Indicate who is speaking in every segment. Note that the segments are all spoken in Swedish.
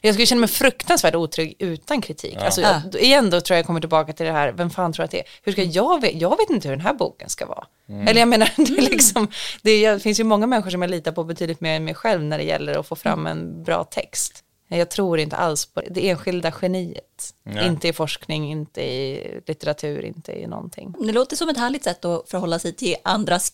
Speaker 1: Jag skulle känna mig fruktansvärt otrygg utan kritik.
Speaker 2: Ja.
Speaker 1: Alltså,
Speaker 3: Ja.
Speaker 1: då- igen då tror jag jag kommer tillbaka till det här, vem fan tror att det är? Hur ska jag veta? Jag vet inte hur den här boken ska vara. Eller jag menar, det, är liksom, det, är, det finns ju många människor som jag litar på betydligt mer än mig själv när det gäller att få fram en bra text. Jag tror inte alls på det enskilda geniet.
Speaker 2: Nej.
Speaker 1: Inte i forskning, inte i litteratur, inte i någonting.
Speaker 3: Det låter som ett härligt sätt att förhålla sig till andras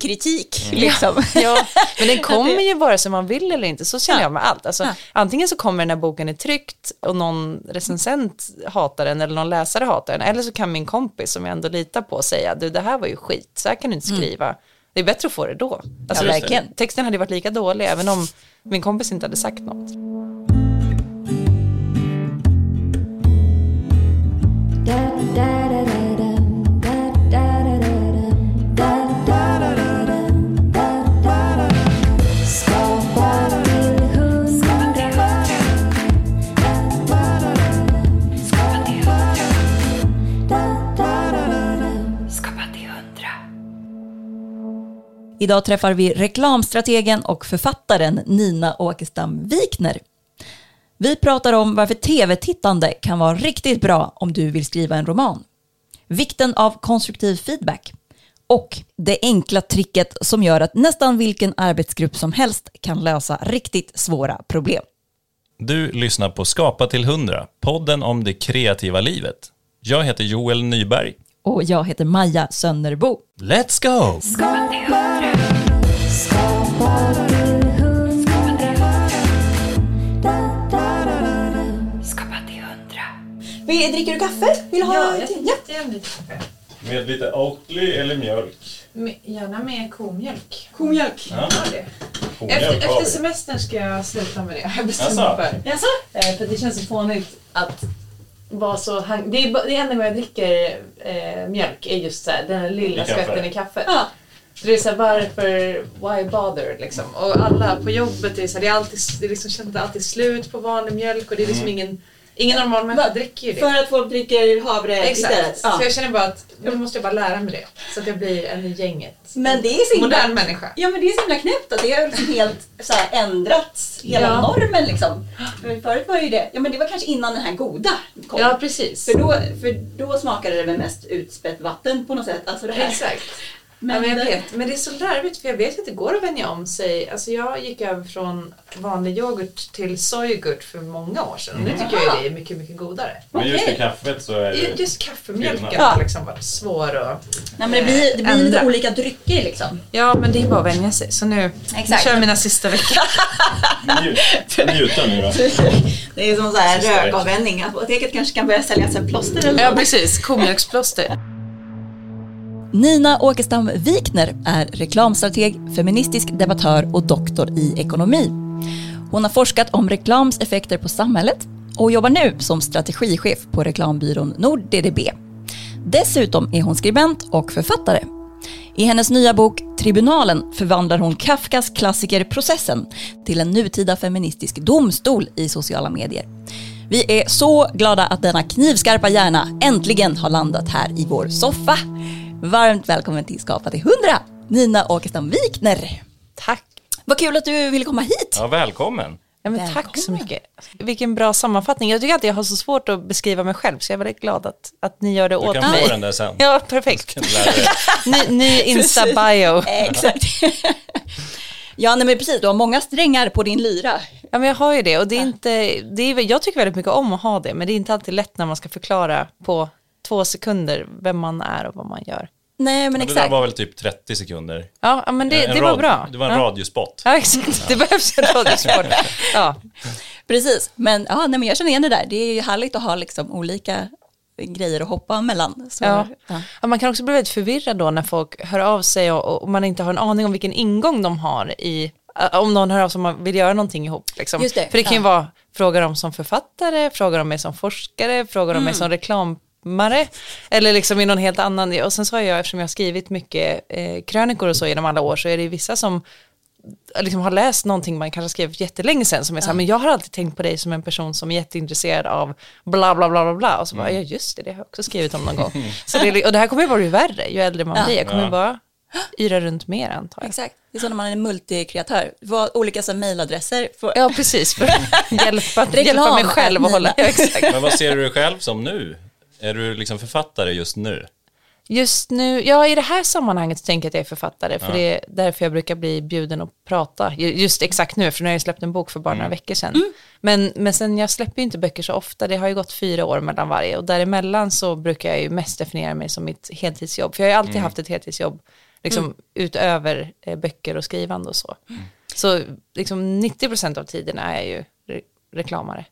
Speaker 3: kritik. Liksom.
Speaker 1: Ja, men den kommer ju vare sig man vill eller inte, så känner
Speaker 3: Ja.
Speaker 1: jag med allt. Alltså,
Speaker 3: Ja.
Speaker 1: Antingen så kommer den här boken är tryckt och någon recensent hatar den eller någon läsare hatar den, eller så kan min kompis som jag ändå litar på säga, du det här var ju skit, så här kan du inte skriva. Det är bättre att få det då. Alltså,
Speaker 3: Ja.
Speaker 1: Texten hade varit lika dålig även om min kompis inte hade sagt något.
Speaker 3: Idag träffar vi reklamstrategen och författaren Nina Åkestam Wikner. Vi pratar om varför tv-tittande kan vara riktigt bra om du vill skriva en roman. Vikten av konstruktiv feedback och det enkla tricket som gör att nästan vilken arbetsgrupp som helst kan lösa riktigt svåra problem.
Speaker 2: Du lyssnar på Skapa till 100, podden om det kreativa livet. Jag heter Joel Nyberg.
Speaker 3: Och jag heter Maja Sönnerbo.
Speaker 2: Let's go!
Speaker 3: Vill, dricker du kaffe? Vill du ha
Speaker 1: jättegärna lite kaffe.
Speaker 2: Med lite Oatly eller mjölk?
Speaker 1: Gärna med komjölk.
Speaker 3: komjölk?
Speaker 2: Ja,
Speaker 1: det.
Speaker 2: komjölk
Speaker 1: Efter, efter semestern ska jag sluta med det. Jag
Speaker 2: Jaså?
Speaker 1: mig för.
Speaker 3: Jaså?
Speaker 1: Eh, för det känns så fånigt att vara så hang- det, är, det enda gången jag dricker eh, mjölk är just så här, den här lilla
Speaker 2: I kaffe.
Speaker 1: skvätten i kaffet.
Speaker 3: Ja.
Speaker 1: Så det är så här, varför, why bother liksom? Och alla på jobbet, är så här, det är alltid, det är liksom, känns alltid slut på vanlig mjölk och det är liksom ingen, ingen normal människa dricker ju det.
Speaker 3: För att folk dricker havre
Speaker 1: Exakt.
Speaker 3: istället? Ja.
Speaker 1: Så jag känner bara att nu måste jag bara lära mig det. Så att jag blir en i gänget.
Speaker 3: Men det är så himla,
Speaker 1: Modern människa.
Speaker 3: ja, men det är så himla knäppt att det har liksom helt så här ändrats, hela
Speaker 1: Ja.
Speaker 3: normen liksom. För förut var ju det, ja men det var kanske innan den här goda kom.
Speaker 1: Ja, precis.
Speaker 3: För, då, för då smakade det väl mest utspätt vatten på något sätt. Alltså det här.
Speaker 1: Exakt.
Speaker 3: Men,
Speaker 1: ja, men jag
Speaker 3: det-
Speaker 1: vet. Men det är så larvigt för jag vet att det går att vänja om sig. Alltså jag gick över från vanlig yoghurt till soyyoghurt för många år sedan. Och nu tycker jag det är mycket, mycket godare.
Speaker 2: Men just i
Speaker 3: Okej.
Speaker 2: kaffet så är det...
Speaker 1: Just kaffemjölken har liksom varit svår att
Speaker 3: Nej, men det blir, det blir
Speaker 1: ändra.
Speaker 3: lite olika drycker liksom.
Speaker 1: Ja, men det är bara att vänja sig. Så nu,
Speaker 3: Exakt.
Speaker 1: nu kör jag mina sista veckor.
Speaker 2: Njut- Njuta nu då.
Speaker 3: Det är som så här rökavvänjning. Apoteket kanske kan börja sälja sig plåster eller
Speaker 1: Ja, precis. Komjölksplåster.
Speaker 3: Nina Åkestam Wikner är reklamstrateg, feministisk debattör och doktor i ekonomi. Hon har forskat om reklams effekter på samhället och jobbar nu som strategichef på reklambyrån NordDDB. Dessutom är hon skribent och författare. I hennes nya bok Tribunalen förvandlar hon Kafkas klassiker Processen till en nutida feministisk domstol i sociala medier. Vi är så glada att denna knivskarpa hjärna äntligen har landat här i vår soffa. Varmt välkommen till Skapa till 100, Nina Åkestam Wikner.
Speaker 1: Tack.
Speaker 3: Vad kul att du ville komma hit.
Speaker 2: Ja, välkommen.
Speaker 1: Ja, men
Speaker 3: Välkommen.
Speaker 1: tack så mycket. Vilken bra sammanfattning. Jag tycker att jag har så svårt att beskriva mig själv, så jag är väldigt glad att, att ni gör det
Speaker 2: Du
Speaker 1: åt
Speaker 2: kan
Speaker 1: mig.
Speaker 2: få den där sen.
Speaker 1: Ja, perfekt.
Speaker 2: Kan du.
Speaker 1: Ny, ny Insta-bio.
Speaker 3: Exakt. ja, nej, men precis. Du har många strängar på din lyra.
Speaker 1: Ja, men jag har ju det och det är inte, det är, jag tycker väldigt mycket om att ha det, men det är inte alltid lätt när man ska förklara på två sekunder vem man är och vad man gör.
Speaker 3: Nej, men
Speaker 2: Ja, Det där
Speaker 3: exakt.
Speaker 2: var väl typ 30 sekunder.
Speaker 1: Ja, men det,
Speaker 2: En
Speaker 1: det var
Speaker 2: rad-
Speaker 1: bra.
Speaker 2: Det var en
Speaker 1: ja.
Speaker 2: radiospot.
Speaker 1: Ja, exakt. Det behövs en radiosport. Ja,
Speaker 3: Precis. Men, ja, nej, men jag känner igen det där. Det är ju härligt att ha liksom olika grejer att hoppa mellan. Så,
Speaker 1: Ja.
Speaker 3: ja.
Speaker 1: Man kan också bli väldigt förvirrad då när folk hör av sig och, och man inte har en aning om vilken ingång de har i, äh, om någon hör av sig och man vill göra någonting ihop. Liksom.
Speaker 3: Just det,
Speaker 1: För det kan ju
Speaker 3: ja.
Speaker 1: vara frågor om som författare, frågor om mig som forskare, frågor om mig
Speaker 3: Mm.
Speaker 1: som reklammare, eller liksom i någon helt annan, och sen så har jag, eftersom jag har skrivit mycket eh, krönikor och så genom alla år, så är det vissa som liksom har läst någonting man kanske skrev för jättelänge sedan som är så här, men jag har alltid tänkt på dig som en person som är jätteintresserad av bla bla bla bla bla och så bara, ja just det, det har jag också skrivit om någon gång. Så det, och det här kommer ju bara bli värre ju äldre man
Speaker 3: Ja.
Speaker 1: blir, jag kommer
Speaker 2: Ja.
Speaker 1: bara yra runt mer antar jag.
Speaker 3: Exakt, det är så när man är multikreatör. Vad olika så mejladresser. Får...
Speaker 1: Ja, precis. För att hjälpa, hjälpa mig själv att hålla... Ja, exakt.
Speaker 2: Men vad ser du dig själv som nu? Är du liksom författare just nu?
Speaker 1: Just nu, ja i det här sammanhanget tänker jag att jag är författare, för
Speaker 2: Ja.
Speaker 1: det är därför jag brukar bli bjuden att prata, Ju- just exakt nu, för nu har jag släppt en bok för bara några veckor sedan. Men, men sen jag släpper ju inte böcker så ofta, det har ju gått fyra år mellan varje, och däremellan så brukar jag ju mest definiera mig som mitt heltidsjobb, för jag har ju alltid haft ett heltidsjobb, liksom utöver eh, böcker och skrivande och så. Så liksom 90% av tiden är jag ju re- reklamare.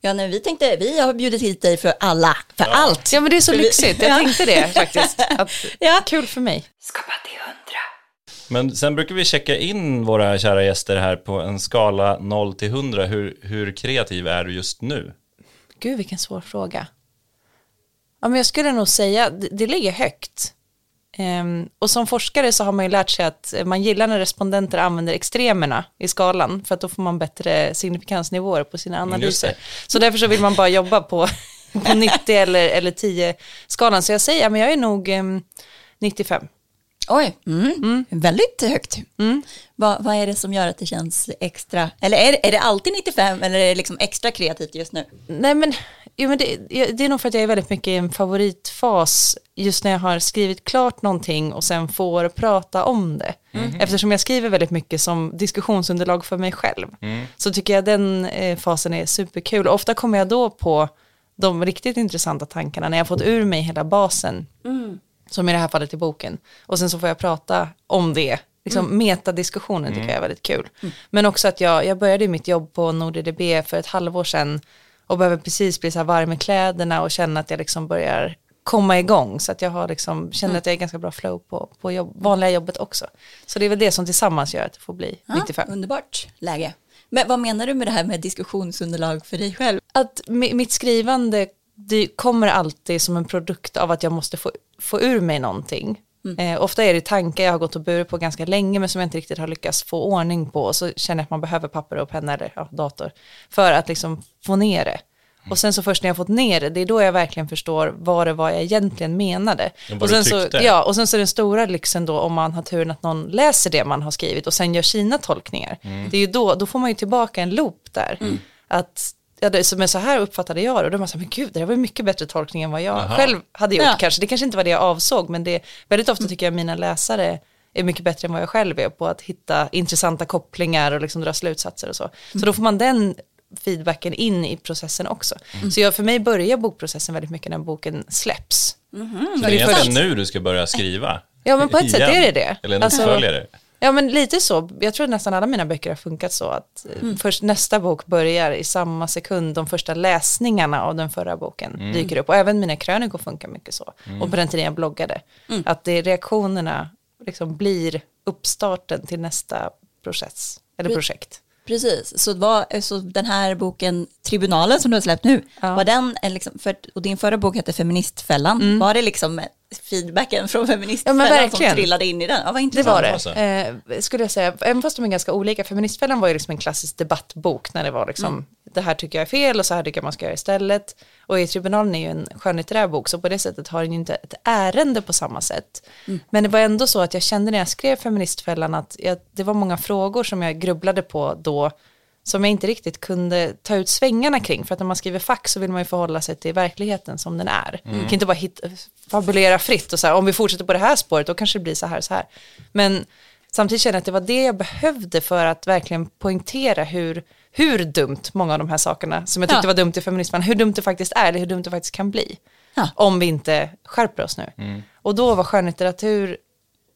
Speaker 3: Ja, nej, vi tänkte, vi har bjudit hit dig för alla, för allt.
Speaker 1: Ja men det är så lyxigt, jag
Speaker 3: Ja.
Speaker 1: tänkte det faktiskt. Att,
Speaker 3: Ja.
Speaker 1: Kul för mig.
Speaker 3: Skapa till hundra.
Speaker 2: Men sen brukar vi checka in våra kära gäster här på en skala 0 till 100. Hur, hur kreativ är du just nu?
Speaker 1: Gud vilken svår fråga. Ja, men jag skulle nog säga, det, det ligger högt. Ehm, och som forskare så har man ju lärt sig att man gillar när respondenter använder extremerna i skalan, för att då får man bättre signifikansnivåer på sina
Speaker 2: Mm,
Speaker 1: analyser. Så därför så vill man bara jobba på, på 90 eller, eller 10-skalan. Så jag säger, ja, men jag är nog ehm, 95.
Speaker 3: Oj, mm. väldigt högt. Vad, vad är det som gör att det känns extra, eller är, det- är det alltid 95 eller är det liksom extra kreativt just nu?
Speaker 1: Nej men, jo, men det, det är nog för att jag är väldigt mycket i en favoritfas just när jag har skrivit klart någonting och sen får prata om det. Eftersom jag skriver väldigt mycket som diskussionsunderlag för mig själv. Så tycker jag den eh, fasen är superkul. Ofta kommer jag då på de riktigt intressanta tankarna när jag fått ur mig hela basen. Som i det här fallet i boken. Och sen så får jag prata om det. Liksom metadiskussionen tycker jag är väldigt kul. Men också att jag, jag började mitt jobb på NordEDB för ett halvår sedan och behöver precis bli så här varm i kläderna och känna att jag liksom börjar komma igång så att jag har liksom, känner att jag är ganska bra flow på, på jobb, vanliga jobbet också. Så det är väl det som tillsammans gör att det får bli
Speaker 3: Ja,
Speaker 1: 95.
Speaker 3: Underbart läge. Men vad menar du med det här med diskussionsunderlag för dig själv?
Speaker 1: att mi- mitt skrivande det kommer alltid som en produkt av att jag måste få, få ur mig någonting. Eh, ofta är det tankar jag har gått och burit på ganska länge men som jag inte riktigt har lyckats få ordning på och så känner jag att man behöver papper och penna eller ja, dator för att liksom få ner det. Och sen så först när jag fått ner det, det är då jag verkligen förstår vad det var jag egentligen menade. Och
Speaker 2: du
Speaker 1: sen, så, ja, och sen så är den stora lyxen då om man har turen att någon läser det man har skrivit och sen gör sina tolkningar.
Speaker 2: Mm.
Speaker 1: Det är ju då, då får man ju tillbaka en loop där. Att, ja, det, så- men så här uppfattade jag det och då var man så här, men gud, det var mycket bättre tolkning än vad jag
Speaker 2: Aha.
Speaker 1: själv hade gjort
Speaker 3: Ja.
Speaker 1: kanske. Det kanske inte var det jag avsåg, men det, väldigt ofta tycker jag mina läsare är mycket bättre än vad jag själv är på att hitta intressanta kopplingar och liksom dra slutsatser och så. Så då får man den feedbacken in i processen också. Så jag, för mig börjar bokprocessen väldigt mycket när boken släpps.
Speaker 2: Så det är egentligen nu du ska börja skriva?
Speaker 1: Ja, men på ett sätt
Speaker 2: Igen.
Speaker 1: är det det.
Speaker 2: Eller en
Speaker 1: Alltså-
Speaker 2: uppföljare?
Speaker 1: Ja men lite så, jag tror nästan alla mina böcker har funkat så att eh, först nästa bok börjar i samma sekund. De första läsningarna av den förra boken dyker upp. Och även mina krönikor funkar mycket så. Och på den tiden jag bloggade, att det reaktionerna liksom blir uppstarten till nästa process eller projekt.
Speaker 3: Precis, så, vad, så den här boken Tribunalen som du har släppt nu,
Speaker 1: Ja.
Speaker 3: var den, en liksom, för, och din förra bok hette Feministfällan, var det liksom feedbacken från Feministfällan som
Speaker 1: verkligen.
Speaker 3: trillade in i den? Ja, vad
Speaker 1: Det
Speaker 3: intressant.
Speaker 1: var det,
Speaker 2: Alltså.
Speaker 1: eh, skulle jag säga. Även fast de är ganska olika. Feministfällan var ju liksom en klassisk debattbok när det var liksom, det här tycker jag är fel och så här tycker jag man ska göra istället. Och i tribunalen är ju en skönlitterär bok, så på det sättet har den ju inte ett ärende på samma sätt. Men det var ändå så att jag kände när jag skrev Feministfällan att jag, det var många frågor som jag grubblade på då, som jag inte riktigt kunde ta ut svängarna kring. För att när man skriver fack så vill man ju förhålla sig till verkligheten som den är. Man kan inte bara hit, fabulera fritt och så här, om vi fortsätter på det här spåret då kanske det blir så här och så här. Men samtidigt känner jag att det var det jag behövde för att verkligen poängtera hur, hur dumt många av de här sakerna som jag tyckte
Speaker 3: Ja.
Speaker 1: var dumt i feminismen, hur dumt det faktiskt är eller hur dumt det faktiskt kan bli.
Speaker 3: Ja.
Speaker 1: Om vi inte skärper oss nu. Och då var skönlitteratur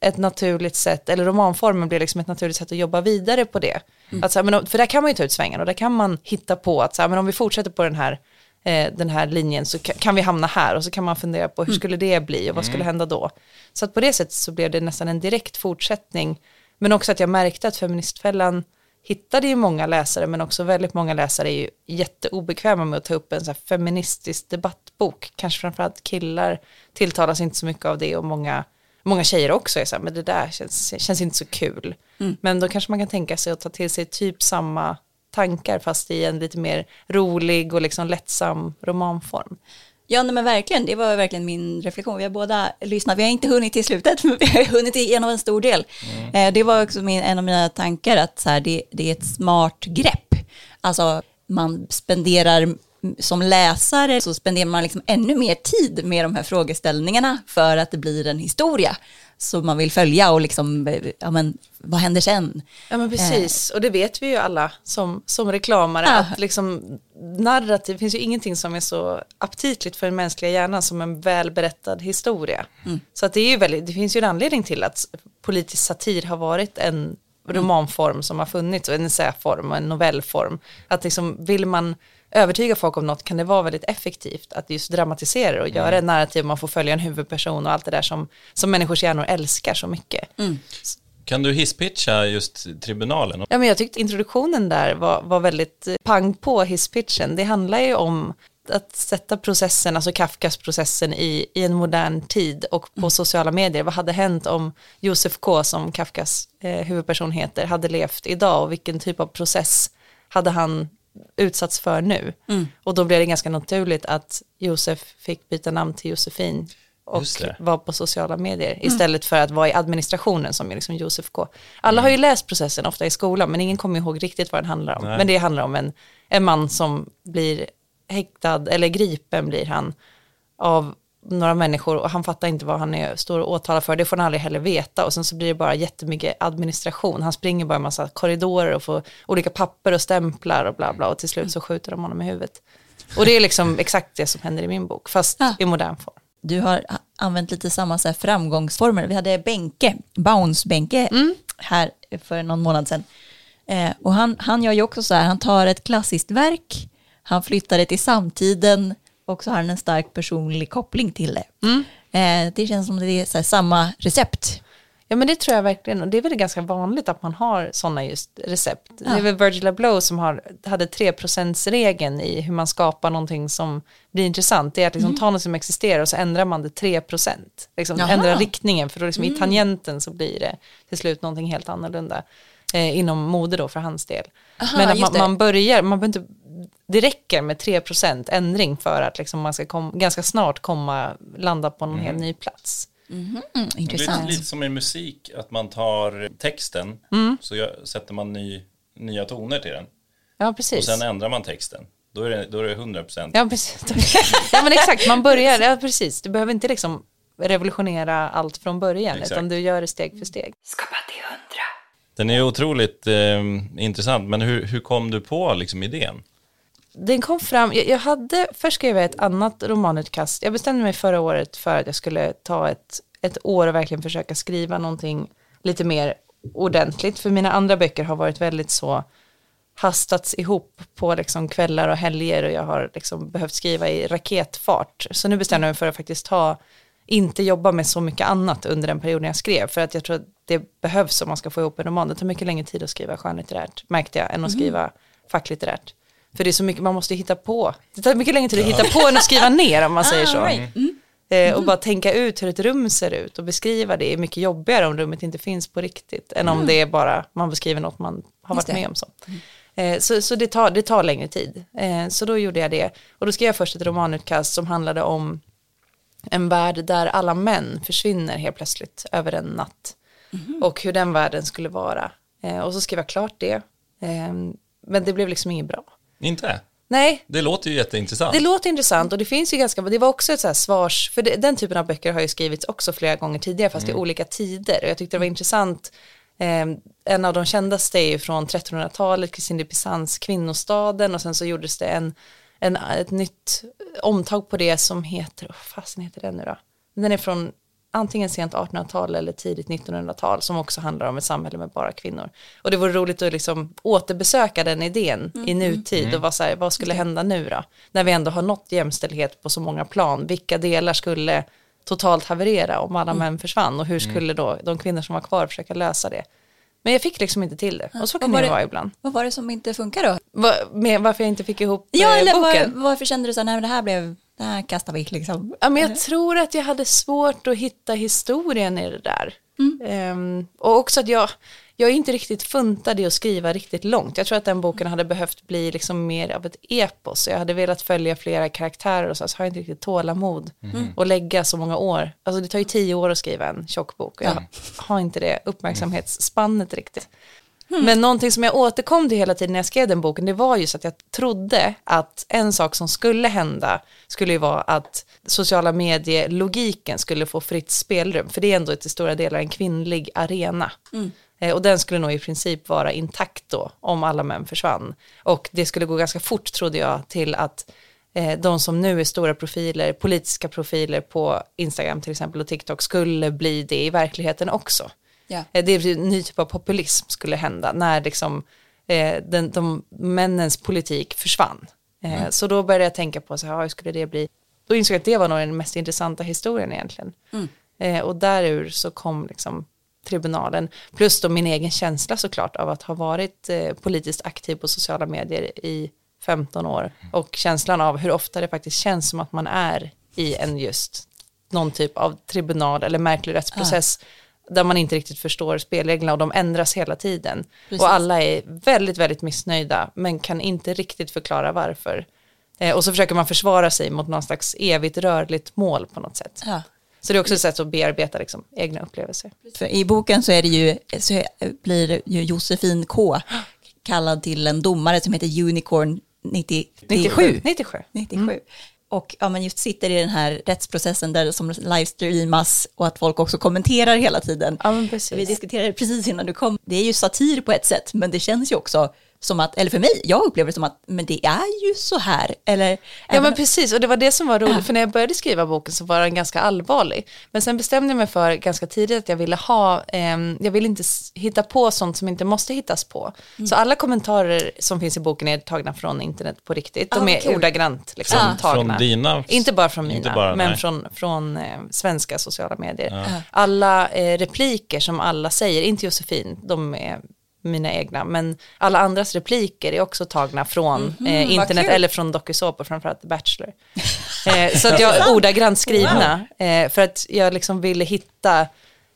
Speaker 1: ett naturligt sätt, eller romanformen blev liksom ett naturligt sätt att jobba vidare på det. Att så här, men, om- för där kan man ju ta ut svängen och där kan man hitta på att så här, men om vi fortsätter på den här, eh, den här linjen så kan, kan vi hamna här och så kan man fundera på hur skulle det bli och vad skulle hända då. Så att på det sättet så blev det nästan en direkt fortsättning. Men också att jag märkte att Feministfällan hittade ju många läsare men också väldigt många läsare är ju jätteobekväma med att ta upp en så här feministisk debattbok. Kanske framförallt killar tilltalas inte så mycket av det och många, många tjejer också är så här, men det där känns, känns inte så kul. Men då kanske man kan tänka sig att ta till sig typ samma tankar fast i en lite mer rolig och liksom lättsam romanform.
Speaker 3: Ja, nej, men verkligen. Det var verkligen min reflektion. Vi har båda lyssnat. Vi har inte hunnit till slutet, men vi har hunnit igenom en stor del. Eh, det var också min, en av mina tankar att så här, det, det är ett smart grepp. Alltså, man spenderar som läsare så spenderar man liksom ännu mer tid med de här frågeställningarna för att det blir en historia som man vill följa och liksom, eh, ja men vad händer sen?
Speaker 1: Ja men precis, och det vet vi ju alla som, som reklamare,
Speaker 3: Ja.
Speaker 1: att liksom narrativ, finns ju ingenting som är så aptitligt för den mänskliga hjärnan som en välberättad historia. Så att det är ju väldigt, det finns ju en anledning till att politisk satir har varit en romanform som har funnits, och en essäform och en novellform. Att liksom, vill man övertyga folk om något kan det vara väldigt effektivt att just dramatisera och göra ett narrativ, man får följa en huvudperson och allt det där som, som människors hjärnor älskar så mycket.
Speaker 2: Kan du hisspitcha just tribunalen?
Speaker 1: Ja, men jag tyckte introduktionen där var, var väldigt eh, pang på hisspitchen. Det handlar ju om att sätta processen, alltså Kafkas processen i, i en modern tid och på sociala medier. Vad hade hänt om Josef K, som Kafkas eh, huvudperson heter, hade levt idag och vilken typ av process hade han utsatts för nu? Och då blev det ganska naturligt att Josef fick byta namn till Josefin och vara på sociala medier istället för att vara i administrationen som är liksom Josef K. Alla har ju läst processen ofta i skolan men ingen kommer ihåg riktigt vad den handlar om.
Speaker 2: Nej.
Speaker 1: Men det handlar om en, en man som blir häktad, eller gripen blir han, av några människor och han fattar inte vad han är, står och åtalar för. Det får han aldrig heller veta och sen så blir det bara jättemycket administration. Han springer bara en massa korridorer och får olika papper och stämplar och bla bla och till slut så skjuter de honom i huvudet. Och det är liksom exakt det som händer i min bok, fast
Speaker 3: Ja.
Speaker 1: i modern form.
Speaker 3: Du har använt lite samma så framgångsformer. Vi hade Benke, Bounce-Benke, här för någon månad sedan. Eh, och han, han gör ju också så här, han tar ett klassiskt verk, han flyttar det till samtiden och så har han en stark personlig koppling till det. Eh, det känns som det är samma recept.
Speaker 1: Ja men det tror jag verkligen och det är väl ganska vanligt att man har sådana just recept. Det är väl Virgil Abloh som har, hade 3%-regeln i hur man skapar någonting som blir intressant. Det är att liksom ta något som existerar och så ändrar man det 3%. Liksom
Speaker 3: Jaha.
Speaker 1: ändrar riktningen för då liksom i tangenten så blir det till slut någonting helt annorlunda. Eh, inom mode då för hans del.
Speaker 3: Aha,
Speaker 1: men att man, man börjar, man behöver inte, det räcker med 3% ändring för att liksom man ska kom, ganska snart komma, landa på någon helt ny plats.
Speaker 3: Mm,
Speaker 2: Lite,
Speaker 3: intressant.
Speaker 2: lite som i musik, att man tar texten, så gör, sätter man ny, nya toner till den.
Speaker 1: Ja
Speaker 2: Och
Speaker 1: precis.
Speaker 2: sen ändrar man texten. Då är det, då är det 100%.
Speaker 1: Ja, precis. ja, men exakt. Man börjar, ja, precis. Du behöver inte liksom revolutionera allt från början,
Speaker 2: Exakt.
Speaker 1: utan du gör det steg för steg.
Speaker 3: Skapa till hundra.
Speaker 2: Den är otroligt eh, intressant, men hur, hur kom du på liksom, idén?
Speaker 1: Den kom fram, jag, jag hade, först skrev jag ett annat romanutkast. Jag bestämde mig förra året för att jag skulle ta ett, ett år och verkligen försöka skriva någonting lite mer ordentligt. För mina andra böcker har varit väldigt så hastats ihop på liksom kvällar och helger och jag har liksom behövt skriva i raketfart. Så nu bestämde jag mig för att faktiskt ta, inte jobba med så mycket annat under den perioden jag skrev. För att jag tror att det behövs om man ska få ihop en roman. Det tar mycket längre tid att skriva skönlitterärt, märkte jag, än att skriva facklitterärt. För det är så mycket, man måste hitta på. Det tar mycket längre tid att hitta på än att skriva ner om man säger så.
Speaker 3: Ah, right. Mm.
Speaker 1: Eh, och bara tänka ut hur ett rum ser ut och beskriva det är mycket jobbigare om rummet inte finns på riktigt än om det är bara man beskriver något man har varit med om. Så, eh, så, så det, tar, det tar längre tid. Eh, så då gjorde jag det. Och då skrev jag först ett romanutkast som handlade om en värld där alla män försvinner helt plötsligt över en natt. Och hur den världen skulle vara. Eh, och så skrev jag klart det. Eh, men det blev liksom inget bra.
Speaker 2: Inte?
Speaker 1: Nej,
Speaker 2: Det låter ju jätteintressant.
Speaker 1: det låter intressant och det finns ju ganska, det var också ett så här svars, för det, den typen av böcker har ju skrivits också flera gånger tidigare fast i olika tider och jag tyckte det var intressant. Eh, en av de kändaste är ju från 1300-talet, Kristin de Pizans Kvinnostaden och sen så gjordes det en, en, ett nytt omtag på det som heter, vad fasen heter den nu då? Den är från antingen sent 1800-tal eller tidigt 1900-tal som också handlar om ett samhälle med bara kvinnor. Och det vore roligt att liksom återbesöka den idén i nutid och vara så här, vad skulle hända nu då? När vi ändå har nått jämställdhet på så många plan, vilka delar skulle totalt haverera om alla män försvann och hur skulle då de kvinnor som var kvar försöka lösa det? Men jag fick liksom inte till det och så
Speaker 3: Vad
Speaker 1: kan
Speaker 3: var
Speaker 1: det
Speaker 3: det-
Speaker 1: vara ibland.
Speaker 3: Vad var det som inte funkar då?
Speaker 1: Va, med varför jag inte fick ihop
Speaker 3: Ja,
Speaker 1: eh,
Speaker 3: eller var,
Speaker 1: boken?
Speaker 3: varför kände du så här, nej men det här blev, det här kastar vi liksom.
Speaker 1: Ja, men jag tror att jag hade svårt att hitta historien i det där. Ehm, och också att jag, jag är inte riktigt funtad i att skriva riktigt långt. Jag tror att den boken hade behövt bli liksom mer av ett epos. Jag hade velat följa flera karaktärer och så, så har jag inte riktigt tålamod och lägga så många år. Alltså det tar ju tio år att skriva en tjock bok och jag har inte det uppmärksamhetsspannet riktigt. Men någonting som jag återkom till hela tiden när jag skrev den boken, det var just att jag trodde att en sak som skulle hända skulle ju vara att sociala medielogiken skulle få fritt spelrum, för det är ändå till stora delar en kvinnlig arena. Eh, Och den skulle nog i princip vara intakt då, om alla män försvann. Och det skulle gå ganska fort, trodde jag, till att eh, de som nu är stora profiler, politiska profiler på Instagram till exempel och TikTok, skulle bli det i verkligheten också.
Speaker 3: Ja.
Speaker 1: Eh, Det är en ny typ av populism skulle hända när liksom, eh, den, de, männens politik försvann. Eh, Så då började jag tänka på så här, hur skulle det bli? Då insåg jag att det var nog den mest intressanta historien egentligen. Eh, och därur så kom liksom tribunalen, plus då min egen känsla såklart av att ha varit eh, politiskt aktiv på sociala medier i 15 år och känslan av hur ofta det faktiskt känns som att man är i en just någon typ av tribunal eller märklig rättsprocess där man inte riktigt förstår spelreglerna och de ändras hela tiden.
Speaker 3: Precis.
Speaker 1: Och alla är väldigt, väldigt missnöjda men kan inte riktigt förklara varför. Eh, och så försöker man försvara sig mot någon slags evigt rörligt mål på något sätt.
Speaker 3: Ja.
Speaker 1: Så det är också ett sätt att bearbeta liksom, egna upplevelser.
Speaker 3: För I boken så, är det ju, så blir ju Josefin K kallad till en domare som heter Unicorn 90,
Speaker 1: 97. 97.
Speaker 3: 97. Och ja, men just sitter i den här rättsprocessen där som livestreamas och att folk också kommenterar hela tiden.
Speaker 1: Ja.
Speaker 3: Vi diskuterade precis innan du kom. Det är ju satir på ett sätt, men det känns ju också som att, eller för mig, jag upplever det som att, men det är ju så här. Eller,
Speaker 1: Ja men precis, och det var det som var roligt, för när jag började skriva boken så var den ganska allvarlig. Men sen bestämde jag mig för ganska tidigt att jag ville ha, ehm, jag vill inte hitta på sånt som inte måste hittas på.
Speaker 3: Mm.
Speaker 1: Så alla kommentarer som finns i boken är tagna från internet på riktigt. De
Speaker 3: Ah,
Speaker 1: är
Speaker 3: kul.
Speaker 1: ordagrant liksom,
Speaker 3: Ja.
Speaker 1: tagna.
Speaker 2: Från dina?
Speaker 1: Inte bara från mina,
Speaker 2: bara,
Speaker 1: men
Speaker 2: nej.
Speaker 1: från, från eh, svenska sociala medier. Alla eh, repliker som alla säger, inte Josefin, de är mina egna, men alla andras repliker är också tagna från eh, internet eller från dokusåpor, framförallt Bachelor. eh, så att jag ordagrant skrivna, eh, för att jag liksom ville hitta,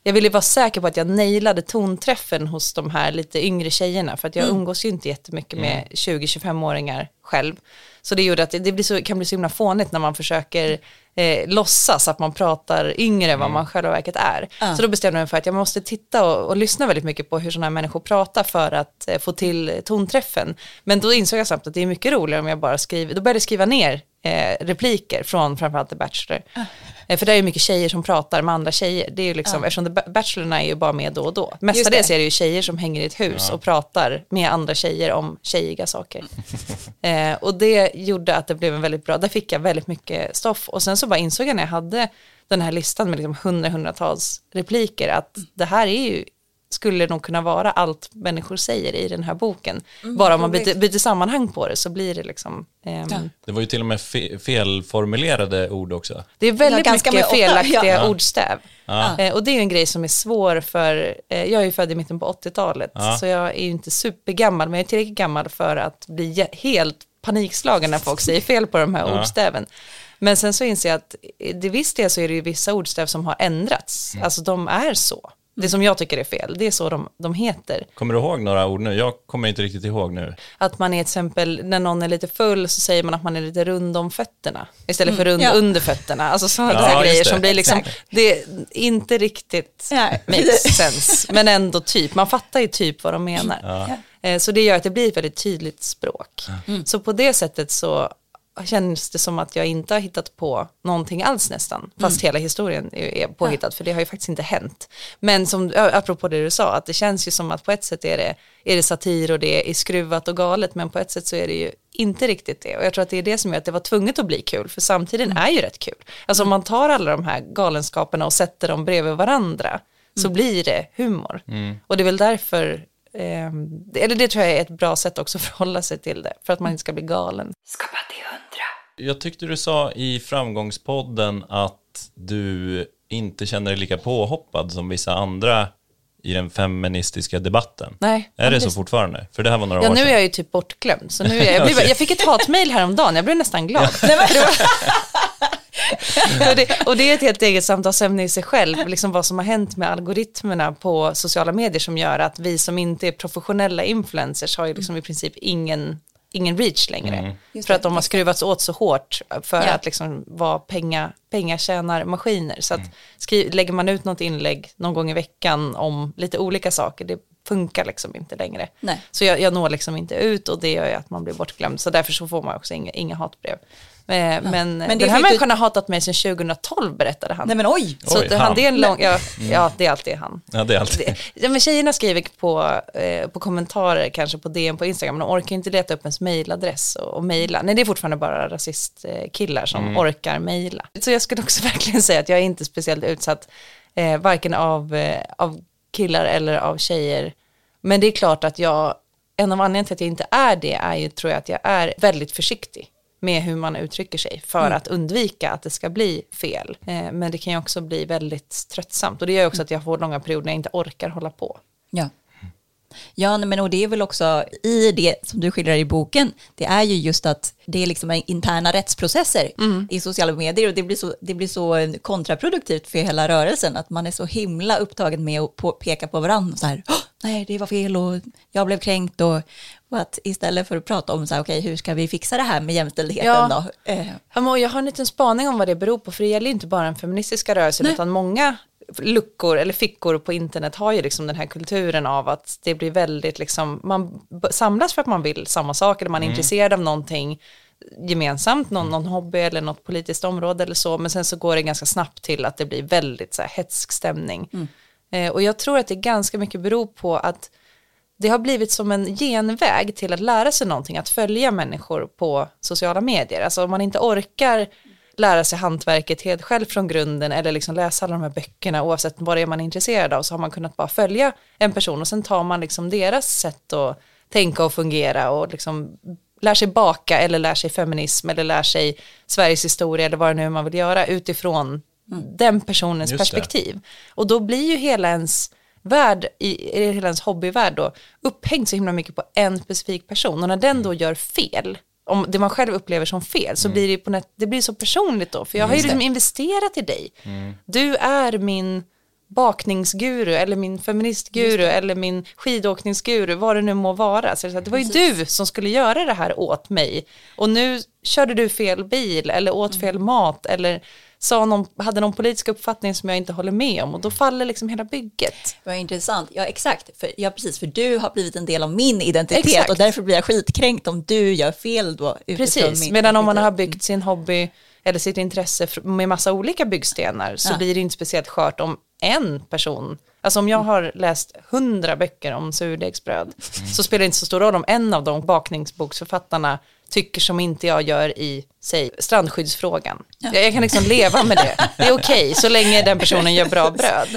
Speaker 1: jag ville vara säker på att jag nailade tonträffen hos de här lite yngre tjejerna, för att jag umgås ju inte jättemycket med 20-25-åringar själv. Så det gjorde att det, blir så, kan bli så himla fånigt när man försöker eh, låtsas att man pratar yngre än vad man själva verket är.
Speaker 3: Ja.
Speaker 1: Så då bestämde jag mig för att jag måste titta och, och lyssna väldigt mycket på hur sådana här människor pratar för att eh, få till tonträffen. Men då insåg jag snabbt att det är mycket roligare om jag bara skriver, då började jag skriva ner eh, repliker från framförallt The Bachelor. Eh, för det är ju mycket tjejer som pratar med andra tjejer. Det är ju liksom, eftersom The Ba- Bachelorna är ju bara med då och då. Mestadels
Speaker 3: det.
Speaker 1: är det ju tjejer som hänger i ett hus och pratar med andra tjejer om tjejiga saker. eh, och det gjorde att det blev en väldigt bra, där fick jag väldigt mycket stoff. Och sen så bara insåg jag när jag hade den här listan med liksom hundra, hundratals repliker att det här är ju skulle nog kunna vara allt människor säger i den här boken. Bara om man byter, byter sammanhang på det så blir det liksom, ehm,
Speaker 2: Det var ju till och med fe felformulerade ord också.
Speaker 1: det är väldigt
Speaker 3: Ja, ganska
Speaker 1: mycket felaktiga
Speaker 3: ja.
Speaker 1: ordstäv.
Speaker 2: Ja.
Speaker 1: Eh, och det är ju en grej som är svår för, eh, jag är ju född i mitten på 80-talet,
Speaker 2: Ja.
Speaker 1: så jag är ju inte supergammal, men jag är tillräckligt gammal för att bli helt panikslagen när folk säger fel på de här
Speaker 2: Ja.
Speaker 1: ordstäven. Men sen så inser jag att i- till viss del så är det ju vissa ordstäv som har ändrats,
Speaker 2: Mm.
Speaker 1: alltså de är så. Det som jag tycker är fel, det är så de, de heter.
Speaker 2: Kommer du ihåg några ord nu? Jag kommer inte riktigt ihåg nu.
Speaker 1: Att man är till exempel, när någon är lite full så säger man att man är lite rund om fötterna. Istället för rund
Speaker 3: ja.
Speaker 1: under fötterna. Alltså sådana
Speaker 2: Ja,
Speaker 1: grejer
Speaker 2: det.
Speaker 1: som blir liksom,
Speaker 3: Exakt.
Speaker 1: det är inte riktigt
Speaker 3: Nej.
Speaker 1: makes sense. Men ändå typ, man fattar ju typ vad de menar. Eh, Så det gör att det blir ett väldigt tydligt språk. Så på det sättet så känns det som att jag inte har hittat på någonting alls nästan. Fast hela historien är påhittad, för det har ju faktiskt inte hänt. Men som, apropå det du sa, att det känns ju som att på ett sätt är det, är det satir och det är skruvat och galet, men på ett sätt så är det ju inte riktigt det. Och jag tror att det är det som gör att det var tvunget att bli kul, för samtiden är ju rätt kul. Alltså om man tar alla de här galenskaperna och sätter dem bredvid varandra, så blir det humor. Och det är väl därför det- eller det tror jag är ett bra sätt också att förhålla sig till det, för att man inte ska bli galen.
Speaker 3: Skapa hundra.
Speaker 2: Jag tyckte du sa i Framgångspodden att du inte känner dig lika påhoppad som vissa andra i den feministiska debatten.
Speaker 1: Nej,
Speaker 2: Är det så fortfarande? För det här var några
Speaker 1: Ja,
Speaker 2: år
Speaker 1: nu är
Speaker 2: sedan.
Speaker 1: jag ju typ bortglömd. Så nu är jag, jag, blev, jag fick ett hatmejl häromdagen, jag blev nästan glad. och, det, och det är ett helt eget samtalsämne i sig själv, liksom vad som har hänt med algoritmerna på sociala medier som gör att vi som inte är professionella influencers har ju liksom i princip ingen ingen reach längre.
Speaker 3: Just
Speaker 1: För att de har skruvats åt så hårt för
Speaker 3: Ja.
Speaker 1: att liksom vara penga, pengatjänarmaskiner. Så att skri- lägger man ut något inlägg någon gång i veckan om lite olika saker, det funkar liksom inte längre.
Speaker 3: Nej.
Speaker 1: Så jag, jag når liksom inte ut och det gör ju att man blir bortglömd. Så därför så får man också inga, inga hatbrev. Eh, Men,
Speaker 3: Men det
Speaker 1: den
Speaker 3: är
Speaker 1: här människan har hatat mig sedan 2012 berättade han.
Speaker 3: Nej men oj!
Speaker 1: så
Speaker 2: Oj,
Speaker 1: han,
Speaker 2: han.
Speaker 1: det är en lång, ja, ja det är alltid han.
Speaker 2: Ja, det är alltid.
Speaker 1: Det, ja, men tjejerna skriver på, eh, på kommentarer, kanske på DM på Instagram, men de orkar inte leta upp ens mejladress och, och mejla. Nej, det är fortfarande bara rasistkillar som orkar mejla. Så jag skulle också verkligen säga att jag är inte speciellt utsatt, eh, varken av, eh, av killar eller av tjejer. Men det är klart att jag, en av anledningarna till att jag inte är det är ju, tror jag, att jag är väldigt försiktig med hur man uttrycker sig för att undvika att det ska bli fel. Eh, men det kan ju också bli väldigt tröttsamt och det gör också att jag får långa perioder när jag inte orkar hålla på.
Speaker 3: Ja. Ja, men och det är väl också i det som du skildrar i boken, det är ju just att det är liksom interna rättsprocesser i sociala medier och det blir, så, det blir så kontraproduktivt för hela rörelsen, att man är så himla upptagen med att på, peka på varandra, så här, "Åh, nej det var fel och jag blev kränkt och, och att istället för att prata om så här, okej hur ska vi fixa det här med jämställdheten
Speaker 1: Ja.
Speaker 3: då? Eh,
Speaker 1: Ja, jag har en liten spaning om vad det beror på, för det gäller ju inte bara den feministiska rörelsen,
Speaker 3: Nej.
Speaker 1: utan många luckor eller fickor på internet har ju liksom den här kulturen av att det blir väldigt liksom, man samlas för att man vill samma sak eller man är intresserad av någonting gemensamt, någon, någon hobby eller något politiskt område eller så, men sen så går det ganska snabbt till att det blir väldigt så här hetsk stämning. Eh, och jag tror att det ganska mycket beror på att det har blivit som en genväg till att lära sig någonting, att följa människor på sociala medier. Alltså om man inte orkar lära sig hantverket helt själv från grunden eller liksom läsa alla de här böckerna oavsett vad det är man är intresserad av så har man kunnat bara följa en person och sen tar man liksom deras sätt att tänka och fungera och liksom lär sig baka eller lär sig feminism eller lär sig Sveriges historia eller vad det nu är man vill göra utifrån den personens
Speaker 2: Just det.
Speaker 1: perspektiv. Och då blir ju hela ens värld, i, i hela ens hobbyvärld då, upphängd så himla mycket på en specifik person. Och när den då gör fel, om det man själv upplever som fel, så blir det, på nät, det blir så personligt då. För jag har ju liksom investerat i dig. Du är min bakningsguru eller min feministguru eller min skidåkningsguru, vad det nu må vara. Så det, var ju du som skulle göra det här åt mig. Och nu körde du fel bil eller åt fel mat eller sa någon, hade någon politisk uppfattning som jag inte håller med om och då faller liksom hela bygget.
Speaker 3: Vad intressant. Ja, exakt. För, ja, precis. För du har blivit en del av min identitet
Speaker 1: Exakt.
Speaker 3: och därför blir jag skitkränkt om du gör fel då.
Speaker 1: Precis,
Speaker 3: min-
Speaker 1: medan om man har byggt sin hobby eller sitt intresse med massa olika byggstenar så
Speaker 3: Ja.
Speaker 1: blir det inte speciellt skört om en person, alltså om jag har läst hundra böcker om surdegsbröd så spelar det inte så stor roll om en av de bakningsboksförfattarna tycker som inte jag gör i, säg, strandskyddsfrågan. Jag, jag kan liksom leva med det. Det är okej så länge den personen gör bra bröd.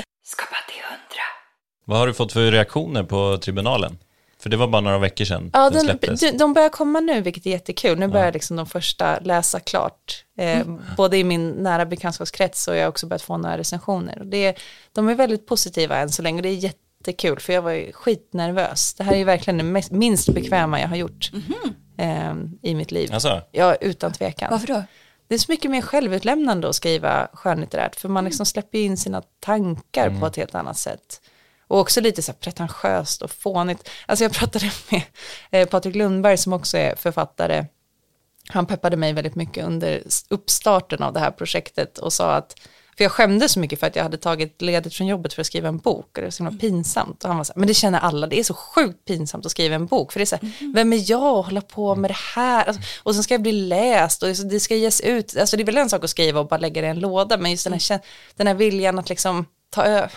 Speaker 2: Vad har du fått för reaktioner på tribunalen? För det var bara några veckor sedan
Speaker 1: Ja,
Speaker 2: den
Speaker 1: den,
Speaker 2: släpptes.
Speaker 1: de, de börjar komma nu, vilket är jättekul. Nu börjar liksom de första läsa klart. Eh, Både i min nära bekantskapskrets och jag har också börjat få några recensioner. Och det, är- de är väldigt positiva än så länge och det är jättekul för jag var ju skitnervös. Det här är ju verkligen det mest, minst bekväma jag har gjort eh, i mitt liv.
Speaker 2: Alltså,
Speaker 1: Ja, utan tvekan.
Speaker 3: Varför då?
Speaker 1: Det är så mycket mer självutlämnande att skriva skönlitterärt för man liksom släpper in sina tankar på ett helt annat sätt. Och också lite så här pretentiöst och fånigt. Alltså jag pratade med eh, Patrik Lundberg som också är författare. Han peppade mig väldigt mycket under uppstarten av det här projektet och sa att för jag skämdes så mycket för att jag hade tagit ledigt från jobbet för att skriva en bok och det var så himla pinsamt. Och han var så här, men det känner alla, det är så sjukt pinsamt att skriva en bok. För det är så här, vem är jag att hålla på med det här? Alltså, och sen ska jag bli läst och det ska ges ut. Alltså det är väl en sak att skriva och bara lägga det i en låda, men just den här, kä- den här viljan att liksom ta ö-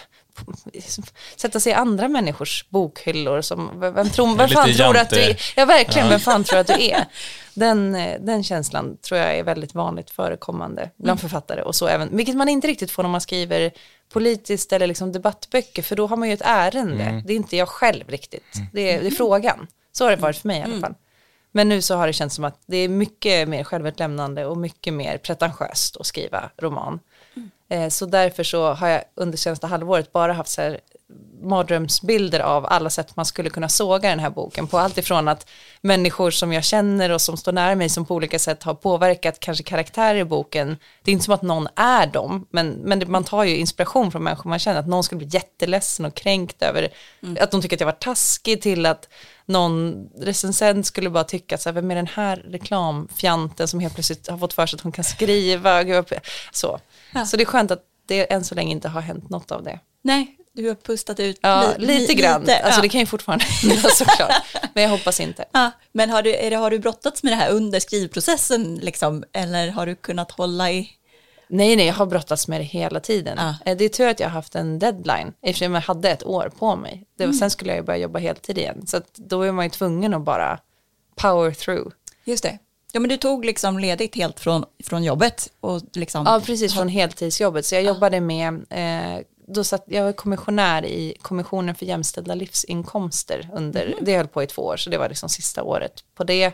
Speaker 1: sätta sig i andra människors bokhyllor som, vem, tror, vem fan tror att du är? Ja verkligen, vem fan tror att du är? Den, eh, den känslan tror jag är väldigt vanligt förekommande bland författare och så även, vilket man inte riktigt får när man skriver politiskt eller liksom debattböcker, för då har man ju ett ärende. Det är inte jag själv riktigt, det är, det är frågan. Så har det varit för mig i alla fall. Men nu så har det känts som att det är mycket mer självutlämnande och mycket mer pretentiöst att skriva roman. Eh, Så därför så har jag under senaste halvåret bara haft så här mardrömsbilder av alla sätt man skulle kunna såga den här boken på. Allt ifrån att människor som jag känner och som står nära mig som på olika sätt har påverkat kanske karaktärer i boken. Det är inte som att någon är dem, men, men man tar ju inspiration från människor man känner. Att någon skulle bli jätteledsen och kränkt över mm. att de tycker att jag var taskig till att någon recensent skulle bara tycka så här, vem är den här reklamfjanten som helt plötsligt har fått för sig att hon kan skriva. Så, ja. så det är skönt att det än så länge inte har hänt något av det.
Speaker 3: Nej, du har pustat ut
Speaker 1: ja, li lite grann. Lite, alltså ja. det kan ju fortfarande hända såklart. men jag hoppas inte.
Speaker 3: Ja, men har du, är det, har du brottats med det här under skrivprocessen liksom, eller har du kunnat hålla i?
Speaker 1: Nej, nej, jag har brottats med det hela tiden. Ja. Eh, det är tur att jag har haft en deadline, eftersom jag hade ett år på mig. Det var, mm. Sen skulle jag ju börja jobba heltid igen, så då är man ju tvungen att bara power through.
Speaker 3: Just det. Ja, men du tog liksom ledigt helt från, från jobbet? Och liksom...
Speaker 1: Ja, precis, från heltidsjobbet. Så jag jobbade med eh, då satt, jag var kommissionär i Kommissionen för jämställda livsinkomster under, mm. det höll på i två år, så det var liksom sista året på det.